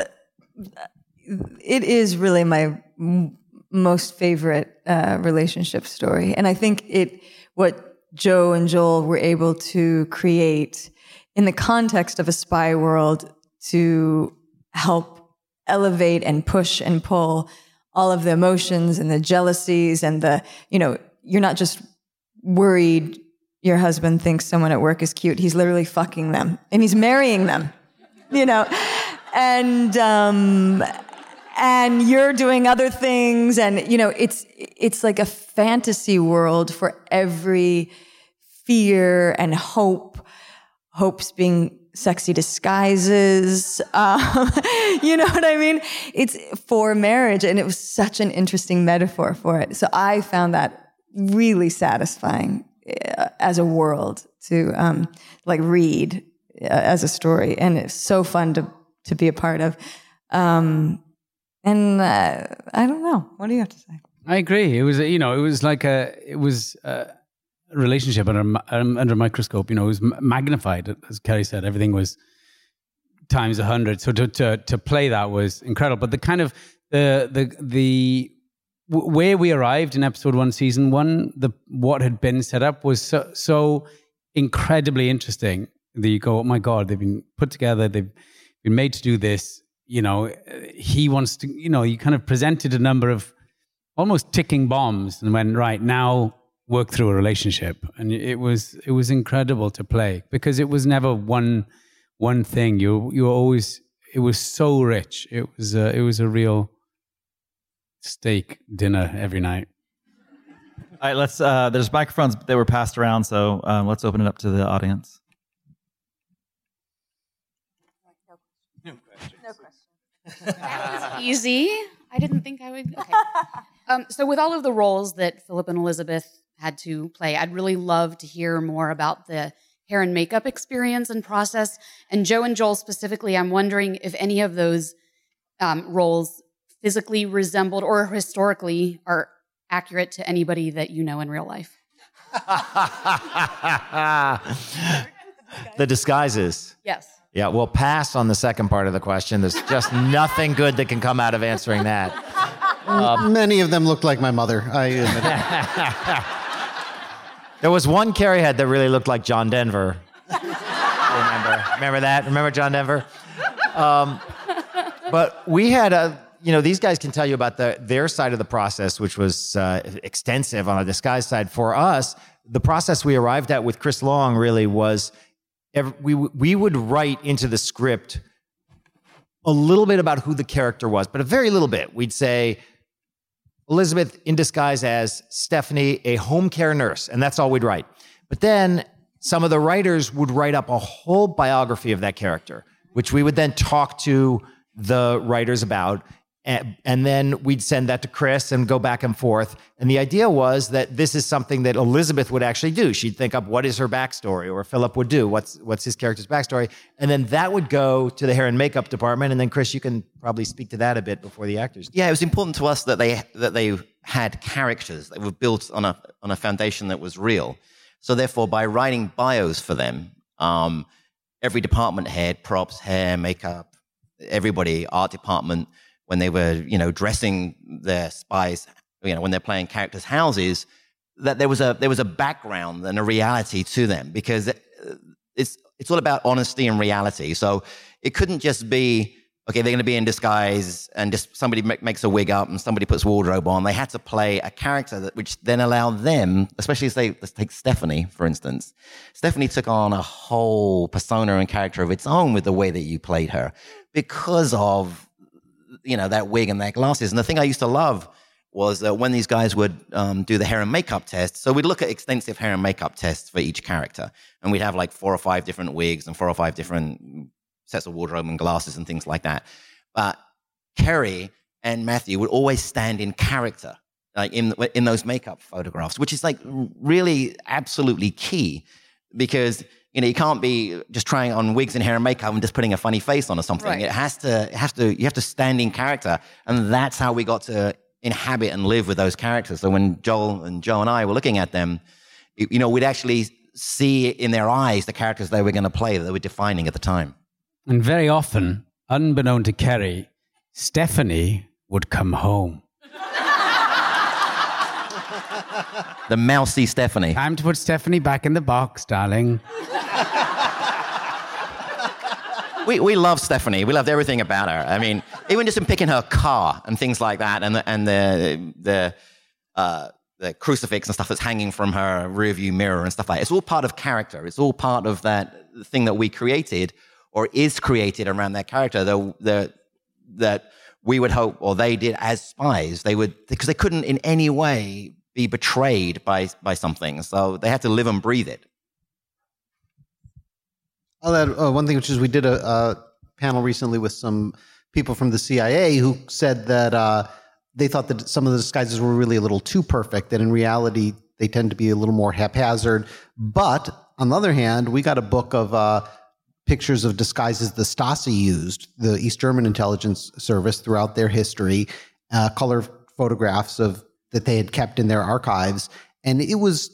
it is really my m- most favorite uh, relationship story, and I think it what Joe and Joel were able to create in the context of a spy world to help elevate and push and pull all of the emotions and the jealousies and the you know you're not just worried your husband thinks someone at work is cute. He's literally fucking them and he's marrying them you know? And um and you're doing other things and you know it's it's like a fantasy world for every fear and hope hopes being sexy disguises um, [laughs] you know what i mean it's for marriage and it was such an interesting metaphor for it so i found that really satisfying uh, as a world to um, like read uh, as a story and it's so fun to to be a part of um, and uh, I don't know. What do you have to say? I agree. It was, you know, it was like a, it was a relationship under um, under microscope. You know, it was magnified, as Kelly said. Everything was times a hundred. So to, to to play that was incredible. But the kind of the the the where we arrived in episode one, season one, the what had been set up was so so incredibly interesting. That you go, oh my god, they've been put together, they've been made to do this. You know, he wants to. You know, you kind of presented a number of almost ticking bombs, and went right now work through a relationship, and it was it was incredible to play because it was never one one thing. You you were always it was so rich. It was a, it was a real steak dinner every night. All right, let's. Uh, there's microphones that were passed around, so um, let's open it up to the audience. No questions. No questions. that was easy. I didn't think I would. Okay. [laughs] Um, so, with all of the roles that Philip and Elizabeth had to play, I'd really love to hear more about the hair and makeup experience and process. And Joe and Joel specifically, I'm wondering if any of those um, roles physically resembled or historically are accurate to anybody that you know in real life. the disguises. Yes. Yeah, we'll pass on the second part of the question. There's just [laughs] nothing good that can come out of answering that. Um, [laughs] Many of them looked like my mother. I admit it. [laughs] There was one Keri had that really looked like John Denver. remember? Remember that? Remember John Denver? Um, but we had a, you know, these guys can tell you about the, their side of the process, which was uh, extensive on the disguise side. For us, the process we arrived at with Chris Long really was every, we, we would write into the script a little bit about who the character was, but a very little bit. We'd say, Elizabeth in disguise as Stephanie, a home care nurse, and that's all we'd write. But then some of the writers would write up a whole biography of that character, which we would then talk to the writers about. And, and then we'd send that to Chris and go back and forth. And the idea was that this is something that Elizabeth would actually do. She'd think up what is her backstory, or Philip would do what's what's his character's backstory, and then that would go to the hair and makeup department. And then Chris, you can probably speak to that a bit before the actors. Yeah, it was important to us that they that they had characters that were built on a on a foundation that was real. So therefore, by writing bios for them, um, every department head, props, hair, makeup, everybody, art department, when they were you know dressing their spies, you know when they're playing characters' houses, that there was a there was a background and a reality to them because uh, it's it's all about honesty and reality. So it couldn't just be okay, they're going to be in disguise and just somebody make, makes a wig up and somebody puts wardrobe on. They had to play a character that, which then allowed them, especially say, let's take Stephanie, for instance. Stephanie took on a whole persona and character of its own with the way that you played her because of, you know, that wig and that glasses. And the thing I used to love was uh, when these guys would um, do the hair and makeup test. So we'd look at extensive hair and makeup tests for each character. And we'd have like four or five different wigs and four or five different sets of wardrobe and glasses and things like that. But Keri and Matthew would always stand in character, like in in those makeup photographs, which is like really absolutely key because you know you can't be just trying on wigs and hair and makeup and just putting a funny face on or something. Right. It has to it has to you have to stand in character, and that's how we got to inhabit and live with those characters. So when Joel and Joe and I were looking at them, you you know, we'd actually see in their eyes the characters they were going to play that they were defining at the time. And very often, unbeknown to Keri, Stephanie would come home. The mousy Stephanie. Time to put Stephanie back in the box, darling. we, we love Stephanie. We loved everything about her. I mean, even just in picking her car and things like that, and the, and the the uh, the crucifix and stuff that's hanging from her rearview mirror and stuff like that. It's all part of character. It's all part of that thing that we created or is created around that character. The, the, that we would hope, or they did as spies, they would because they couldn't in any way be betrayed by by something, so they had to live and breathe it. I'll add uh, one thing, which is we did a, a panel recently with some people from the CIA who said that uh, they thought that some of the disguises were really a little too perfect, that in reality they tend to be a little more haphazard. But on the other hand, we got a book of uh, pictures of disguises the Stasi used, the East German intelligence service, throughout their history, uh, color photographs of that they had kept in their archives, and it was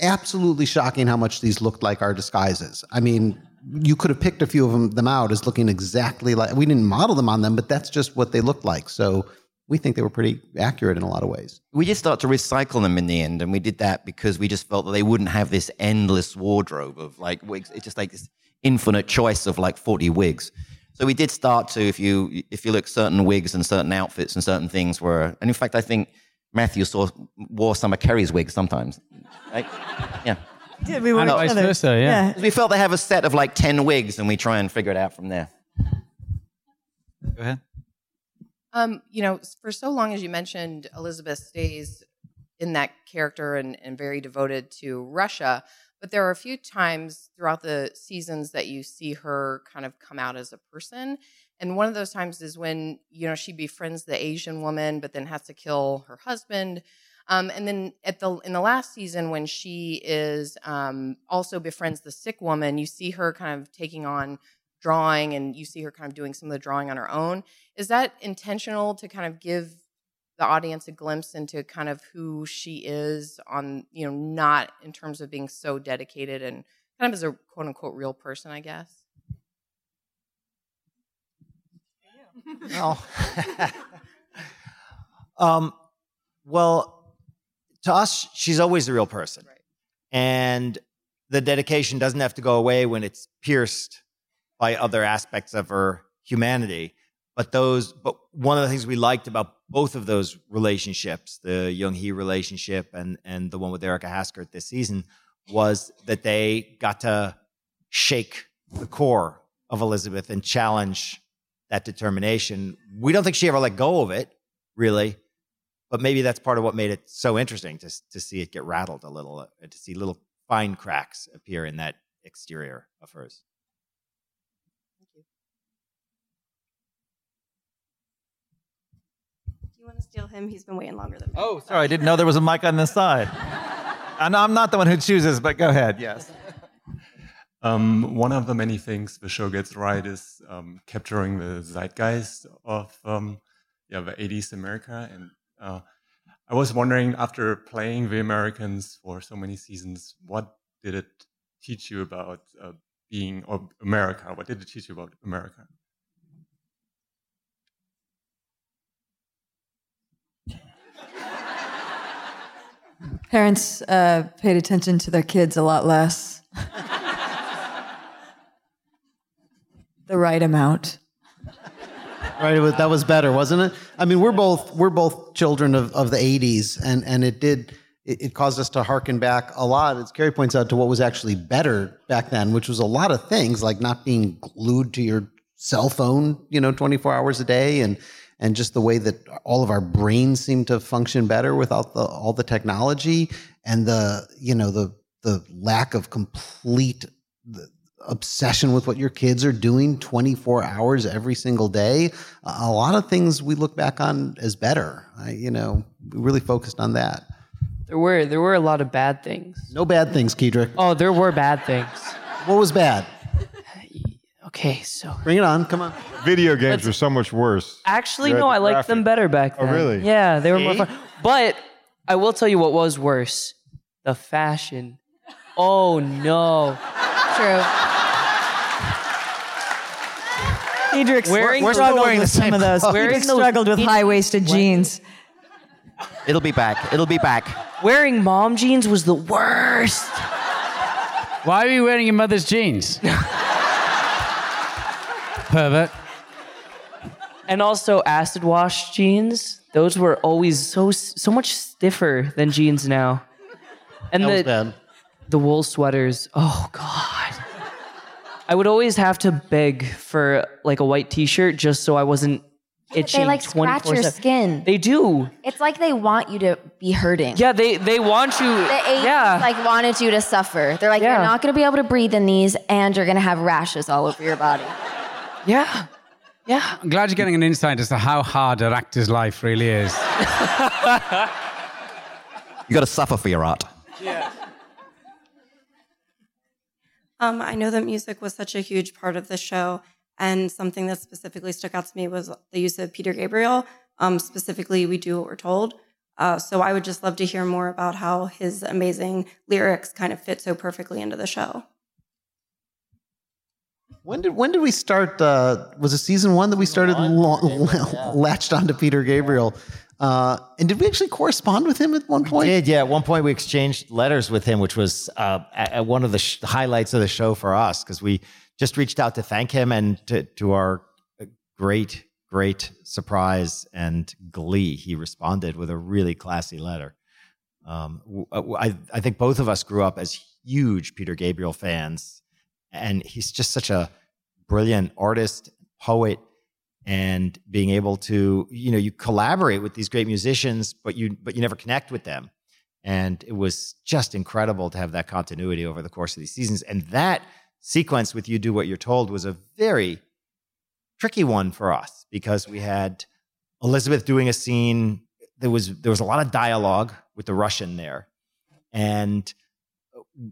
absolutely shocking how much these looked like our disguises. I mean, you could have picked a few of them, them out as looking exactly like we didn't model them on them, but that's just what they looked like. So we think they were pretty accurate in a lot of ways. We just start to recycle them in the end, and we did that because we just felt that they wouldn't have this endless wardrobe of like wigs. It's just like this infinite choice of like forty wigs. So we did start to, if you if you look certain wigs and certain outfits and certain things were, and in fact, I think Matthew saw wore some of Keri's wigs sometimes. Right? Yeah. Did we wore vice versa, yeah. We felt they have a set of like ten wigs, and we try and figure it out from there. Go ahead. Um, you know, for so long as you mentioned, Elizabeth stays in that character and, and very devoted to Russia. But there are a few times throughout the seasons that you see her kind of come out as a person. And one of those times is when, you know, she befriends the Asian woman, but then has to kill her husband. Um, and then at the in the last season, when she is um, also befriends the sick woman, you see her kind of taking on drawing, and you see her kind of doing some of the drawing on her own. Is that intentional to kind of give the audience a glimpse into kind of who she is on, you know, not in terms of being so dedicated and kind of as a quote unquote real person, I guess? Well, um, well, to us, she's always the real person. And the dedication doesn't have to go away when it's pierced by other aspects of her humanity. But those, but one of the things we liked about both of those relationships, the Young Hee relationship and and the one with Erica Haskard this season, was that they got to shake the core of Elizabeth and challenge that determination. We don't think she ever let go of it, really, but maybe that's part of what made it so interesting to to see it get rattled a little, uh, to see little fine cracks appear in that exterior of hers. Do you want to steal him? He's been waiting longer than me. Oh, sorry, I didn't know there was a mic on this side. [laughs] And I'm not the one who chooses, but go ahead. Yes. Um, one of the many things the show gets right is um, capturing the zeitgeist of um, yeah the 80s America. And uh, I was wondering, after playing the Americans for so many seasons, what did it teach you about uh, being America? What did it teach you about America? Parents uh, paid attention to their kids a lot less. The right amount. Right, that was better, wasn't it? I mean, we're both we're both children of, of the '80s, and and it did it, it caused us to harken back a lot, as Keri points out, to what was actually better back then, which was a lot of things like not being glued to your cell phone, you know, 24 hours a day, and and just the way that all of our brains seem to function better without the all the technology and the you know the the lack of complete the obsession with what your kids are doing 24 hours every single day a lot of things we look back on as better I, you know we really focused on that There were there were a lot of bad things. no bad things Keidrich Oh, there were bad things. what was bad Okay, so bring it on come on Video games were so much worse. Actually, no, I liked graphic. them better back then. Oh, then. really? Yeah, they were more fun. But I will tell you what was worse: the fashion. Oh no! True. Edric Wearing- we're, we're still struggled wearing with the same some of those. clothes. Wearing Edric those- struggled with Ed- high waisted jeans. It'll be back. It'll be back. Wearing mom jeans was the worst. Why are you wearing your mother's jeans? [laughs] Pervert. And also acid wash jeans. Those were always so so much stiffer than jeans now. And That the was bad. The wool sweaters. Oh god. I would always have to beg for like a white t-shirt just so I wasn't itching They like scratch your 24/7. skin. They do. It's like they want you to be hurting. Yeah, they they want you The eight Yeah. like wanted you to suffer. They're like, Yeah. you're not going to be able to breathe in these, and you're going to have rashes all over your body. Yeah. Yeah. I'm glad you're getting an insight as to how hard an actor's life really is. [laughs] You got to suffer for your art. Um, I know that music was such a huge part of the show, and something that specifically stuck out to me was the use of Peter Gabriel. Um, specifically, "We Do What We're Told." Uh, so I would just love to hear more about how his amazing lyrics kind of fit so perfectly into the show. When did when did we start? Uh, was it season one that we started lo- [laughs] latched onto Peter Gabriel? Uh, and did we actually correspond with him at one point? We did, yeah. At one point, we exchanged letters with him, which was uh, at- at one of the sh- highlights of the show for us because we just reached out to thank him, and to, to our great, great surprise and glee, he responded with a really classy letter. Um, w- I, I think both of us grew up as huge Peter Gabriel fans, and he's just such a brilliant artist, poet, and being able to, you know, you collaborate with these great musicians, but you but you never connect with them. And it was just incredible to have that continuity over the course of these seasons. And that sequence with You Do What You're Told was a very tricky one for us because we had Elizabeth doing a scene. There was there was a lot of dialogue with the Russian there. And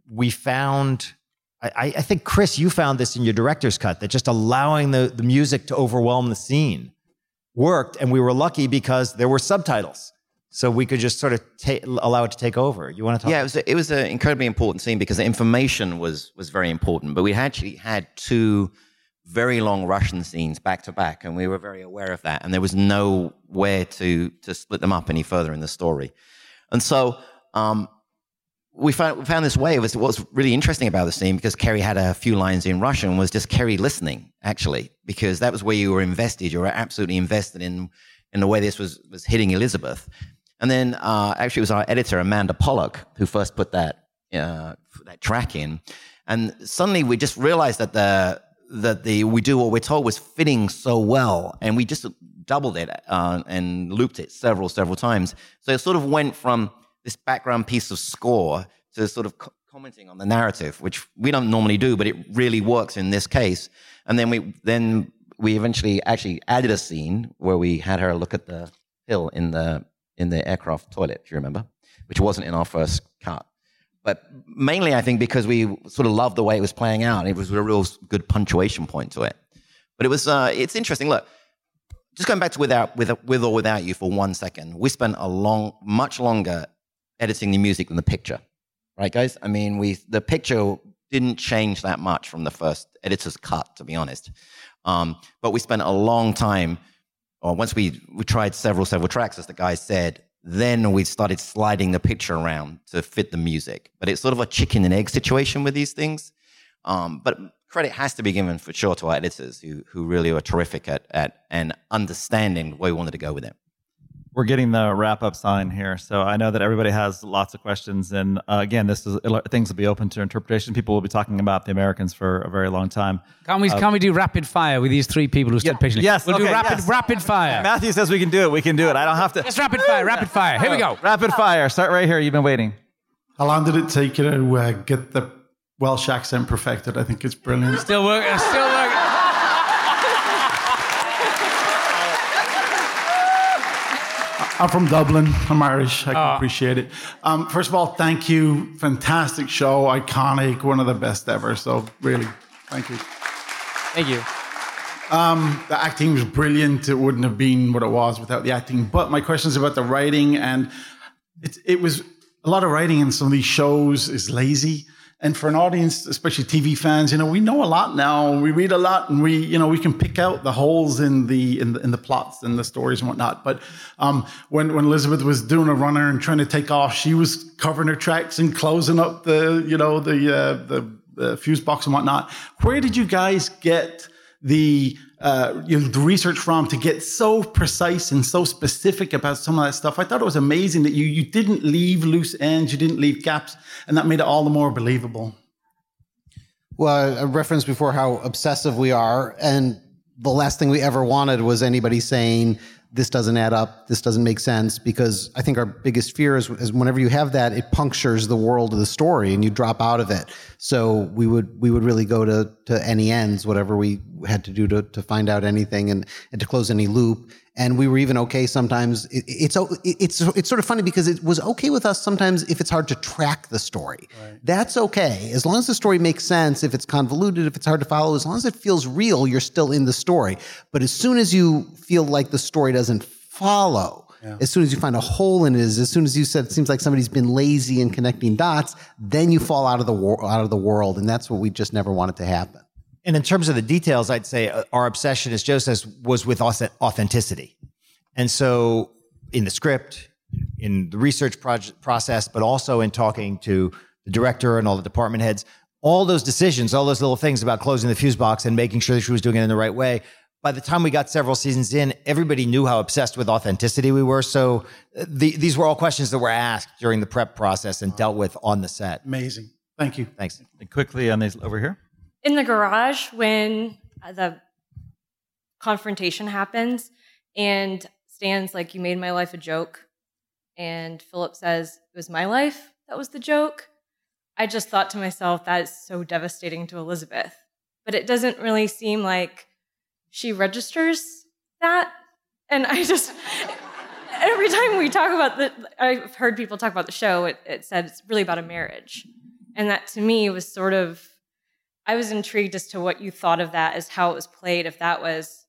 we found I, I think Chris, you found this in your director's cut that just allowing the, the music to overwhelm the scene worked, and we were lucky because there were subtitles, so we could just sort of ta- allow it to take over. You want to talk? Yeah, it was a, it was an incredibly important scene because the information was was very important. But we actually had two very long Russian scenes back to back, and we were very aware of that. And there was no way to to split them up any further in the story. And so um, we found we found this way. It was what was really interesting about the scene because Keri had a few lines in Russian was just Keri listening actually because that was where you were invested. You were absolutely invested in in the way this was was hitting Elizabeth. And then uh, actually it was our editor Amanda Pollack who first put that uh, that track in, and suddenly we just realized that the that the we do what we're told was fitting so well, and we just doubled it uh, and looped it several several times. So it sort of went from this background piece of score to sort of co- commenting on the narrative, which we don't normally do, but it really works in this case. And then we then we eventually actually added a scene where we had her look at the hill in the in the aircraft toilet. Do you remember? Which wasn't in our first cut. But mainly, I think because we sort of loved the way it was playing out. It was a real good punctuation point to it. But it was uh, it's interesting. Look, just going back to without with with or without you for one second. We spent a long, much longer editing the music than the picture, right, guys? I mean, we the picture didn't change that much from the first editor's cut, to be honest. Um, but we spent a long time. Or once we we tried several several tracks, as the guy said, then we started sliding the picture around to fit the music. But it's sort of a chicken and egg situation with these things. Um, but credit has to be given for sure to our editors who who really were terrific at at and understanding where we wanted to go with it. We're getting the wrap up sign here, so I know that everybody has lots of questions. And uh, again, this is things will be open to interpretation. People will be talking about the Americans for a very long time. Can we Uh, can we do rapid fire with these three people who stood patiently? Yes, we'll do rapid yes. rapid fire. Matthew says we can do it. We can do it. I don't have to. Just rapid fire, rapid fire. Here we go. Rapid fire. Start right here. You've been waiting. How long did it take you to uh, get the Welsh accent perfected? I think it's brilliant. Still working. Still working. I'm from Dublin. I'm Irish. I can Ah. appreciate it. Um, first of all, thank you. Fantastic show. Iconic. One of the best ever. So, really, thank you. Thank you. Um, the acting was brilliant. It wouldn't have been what it was without the acting. But my question is about the writing, and it, it was a lot of writing in some of these shows is lazy. And for an audience, especially TV fans, you know, we know a lot now. We read a lot, and we, you know, we can pick out the holes in the in the, in the plots and the stories and whatnot. But um, when when Elizabeth was doing a runner and trying to take off, she was covering her tracks and closing up the, you know, the uh, the, the fuse box and whatnot. Where did you guys get the uh, you know, the research from to get so precise and so specific about some of that stuff. I thought it was amazing that you you didn't leave loose ends, you didn't leave gaps, and that made it all the more believable. Well, I referenced before how obsessive we are, and the last thing we ever wanted was anybody saying this doesn't add up, this doesn't make sense, because I think our biggest fear is, is whenever you have that, it punctures the world of the story and you drop out of it. So we would we would really go to to any ends, whatever we had to do to to find out anything and and to close any loop. And we were even okay sometimes. It, it's it's it's sort of funny because it was okay with us sometimes if it's hard to track the story. That's okay as long as the story makes sense. If it's convoluted, if it's hard to follow, as long as it feels real, you're still in the story. But as soon as you feel like the story doesn't follow, as soon as you find a hole in it, as soon as you said it seems like somebody's been lazy in connecting dots, then you fall out of the wor- out of the world, and that's what we just never wanted to happen. And in terms of the details, I'd say uh, our obsession, as Joe says, was with authenticity. And so in the script, in the research project process, but also in talking to the director and all the department heads, all those decisions, all those little things about closing the fuse box and making sure that she was doing it in the right way. By the time we got several seasons in, everybody knew how obsessed with authenticity we were. So uh, the, these were all questions that were asked during the prep process and dealt with on the set. Amazing. Thank you. Thanks. And quickly on these over here. In the garage when uh, the confrontation happens and Stan's like, You made my life a joke. And Philip says, It was my life that was the joke. I just thought to myself, That is so devastating to Elizabeth. But it doesn't really seem like she registers that. And I just, [laughs] every time we talk about the, I've heard people talk about the show, it, it said it's really about a marriage. And that to me was sort of, I was intrigued as to what you thought of that, as how it was played, if that was,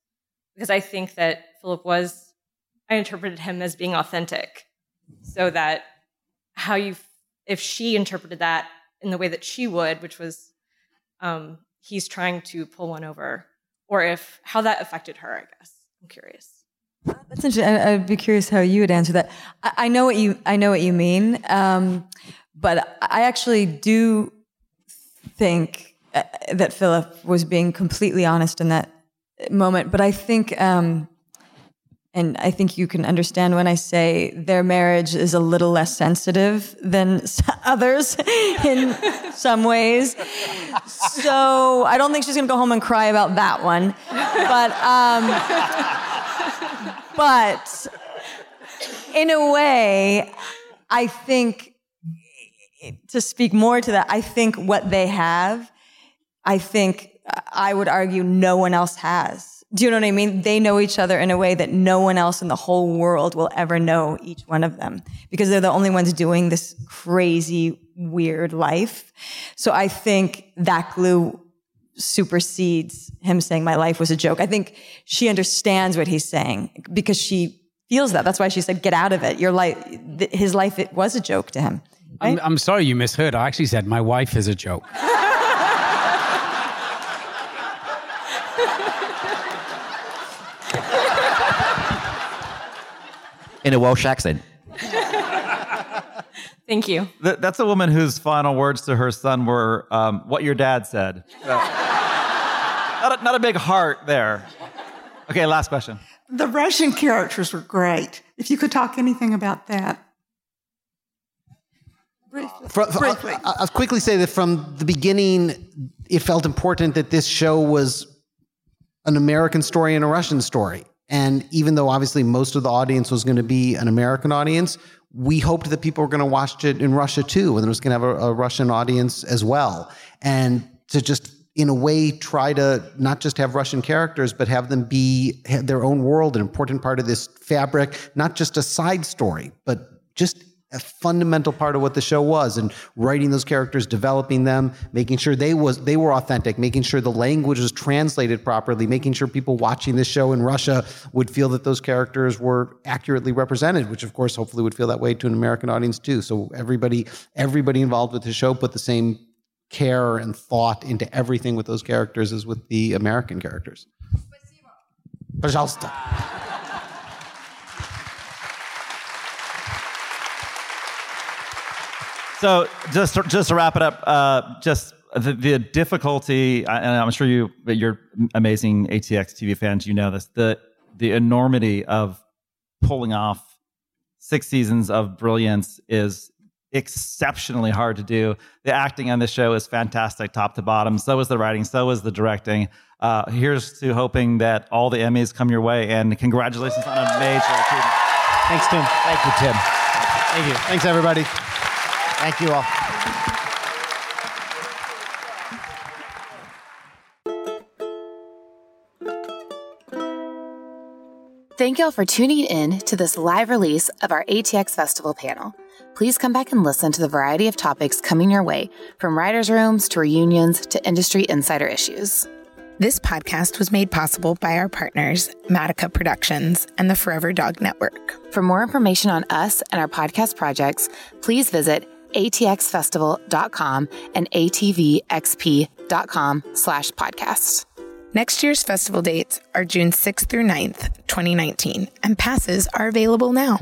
because I think that Philip was, I interpreted him as being authentic. So that how you, if she interpreted that in the way that she would, which was, um, he's trying to pull one over, or if how that affected her, I guess. I'm curious. That's interesting. I, I'd be curious how you would answer that. I, I know what you I know what you mean, um, but I actually do think uh, that Philip was being completely honest in that moment. But I think, um, and I think you can understand when I say their marriage is a little less sensitive than [laughs] others in some ways. So I don't think she's going to go home and cry about that one. But. Um, but in a way, I think to speak more to that, I think what they have, I think I would argue no one else has. Do you know what I mean? They know each other in a way that no one else in the whole world will ever know each one of them because they're the only ones doing this crazy, weird life. So I think that glue supersedes him saying my life was a joke. I think she understands what he's saying because she feels that. That's why she said, "Get out of it." Your life, th- his life, it was a joke to him. I'm, I'm sorry you misheard. I actually said my wife is a joke. [laughs] In a Welsh accent. [laughs] Thank you. Th- that's a woman whose final words to her son were, um, "What your dad said." So, [laughs] not, a, not a big heart there. Okay, last question. The Russian characters were great. If you could talk anything about that. Briefly. Fro- fro- Briefly. I- I'll quickly say that from the beginning, it felt important that this show was an American story and a Russian story. And even though obviously most of the audience was going to be an American audience, we hoped that people were going to watch it in Russia too, and it was going to have a, a Russian audience as well. And to just in a way try to not just have Russian characters, but have them be have their own world, an important part of this fabric, not just a side story, but just a fundamental part of what the show was and writing those characters developing them making sure they was they were authentic making sure the language was translated properly making sure people watching this show in russia would feel that those characters were accurately represented which of course hopefully would feel that way to an american audience too so everybody everybody involved with the show put the same care and thought into everything with those characters as with the american characters Пожалуйста. So just to, just to wrap it up, uh, just the, the difficulty, and I'm sure you, you're amazing ATX TV fans, you know this, the the enormity of pulling off six seasons of brilliance is exceptionally hard to do. The acting on this show is fantastic, top to bottom. So is the writing. So is the directing. Uh, here's to hoping that all the Emmys come your way, and congratulations on a major achievement. Thanks, Tim. Thank you, Tim. Thank you. Thanks, everybody. Thank you all. Thank y'all for tuning in to this live release of our ATX Festival panel. Please come back and listen to the variety of topics coming your way, from writers' rooms to reunions to industry insider issues. This podcast was made possible by our partners, Matica Productions and the Forever Dog Network. For more information on us and our podcast projects, please visit atxfestival.com and atvxp.com slash podcasts. Next year's festival dates are June 6th through 9th, 2019, and passes are available now.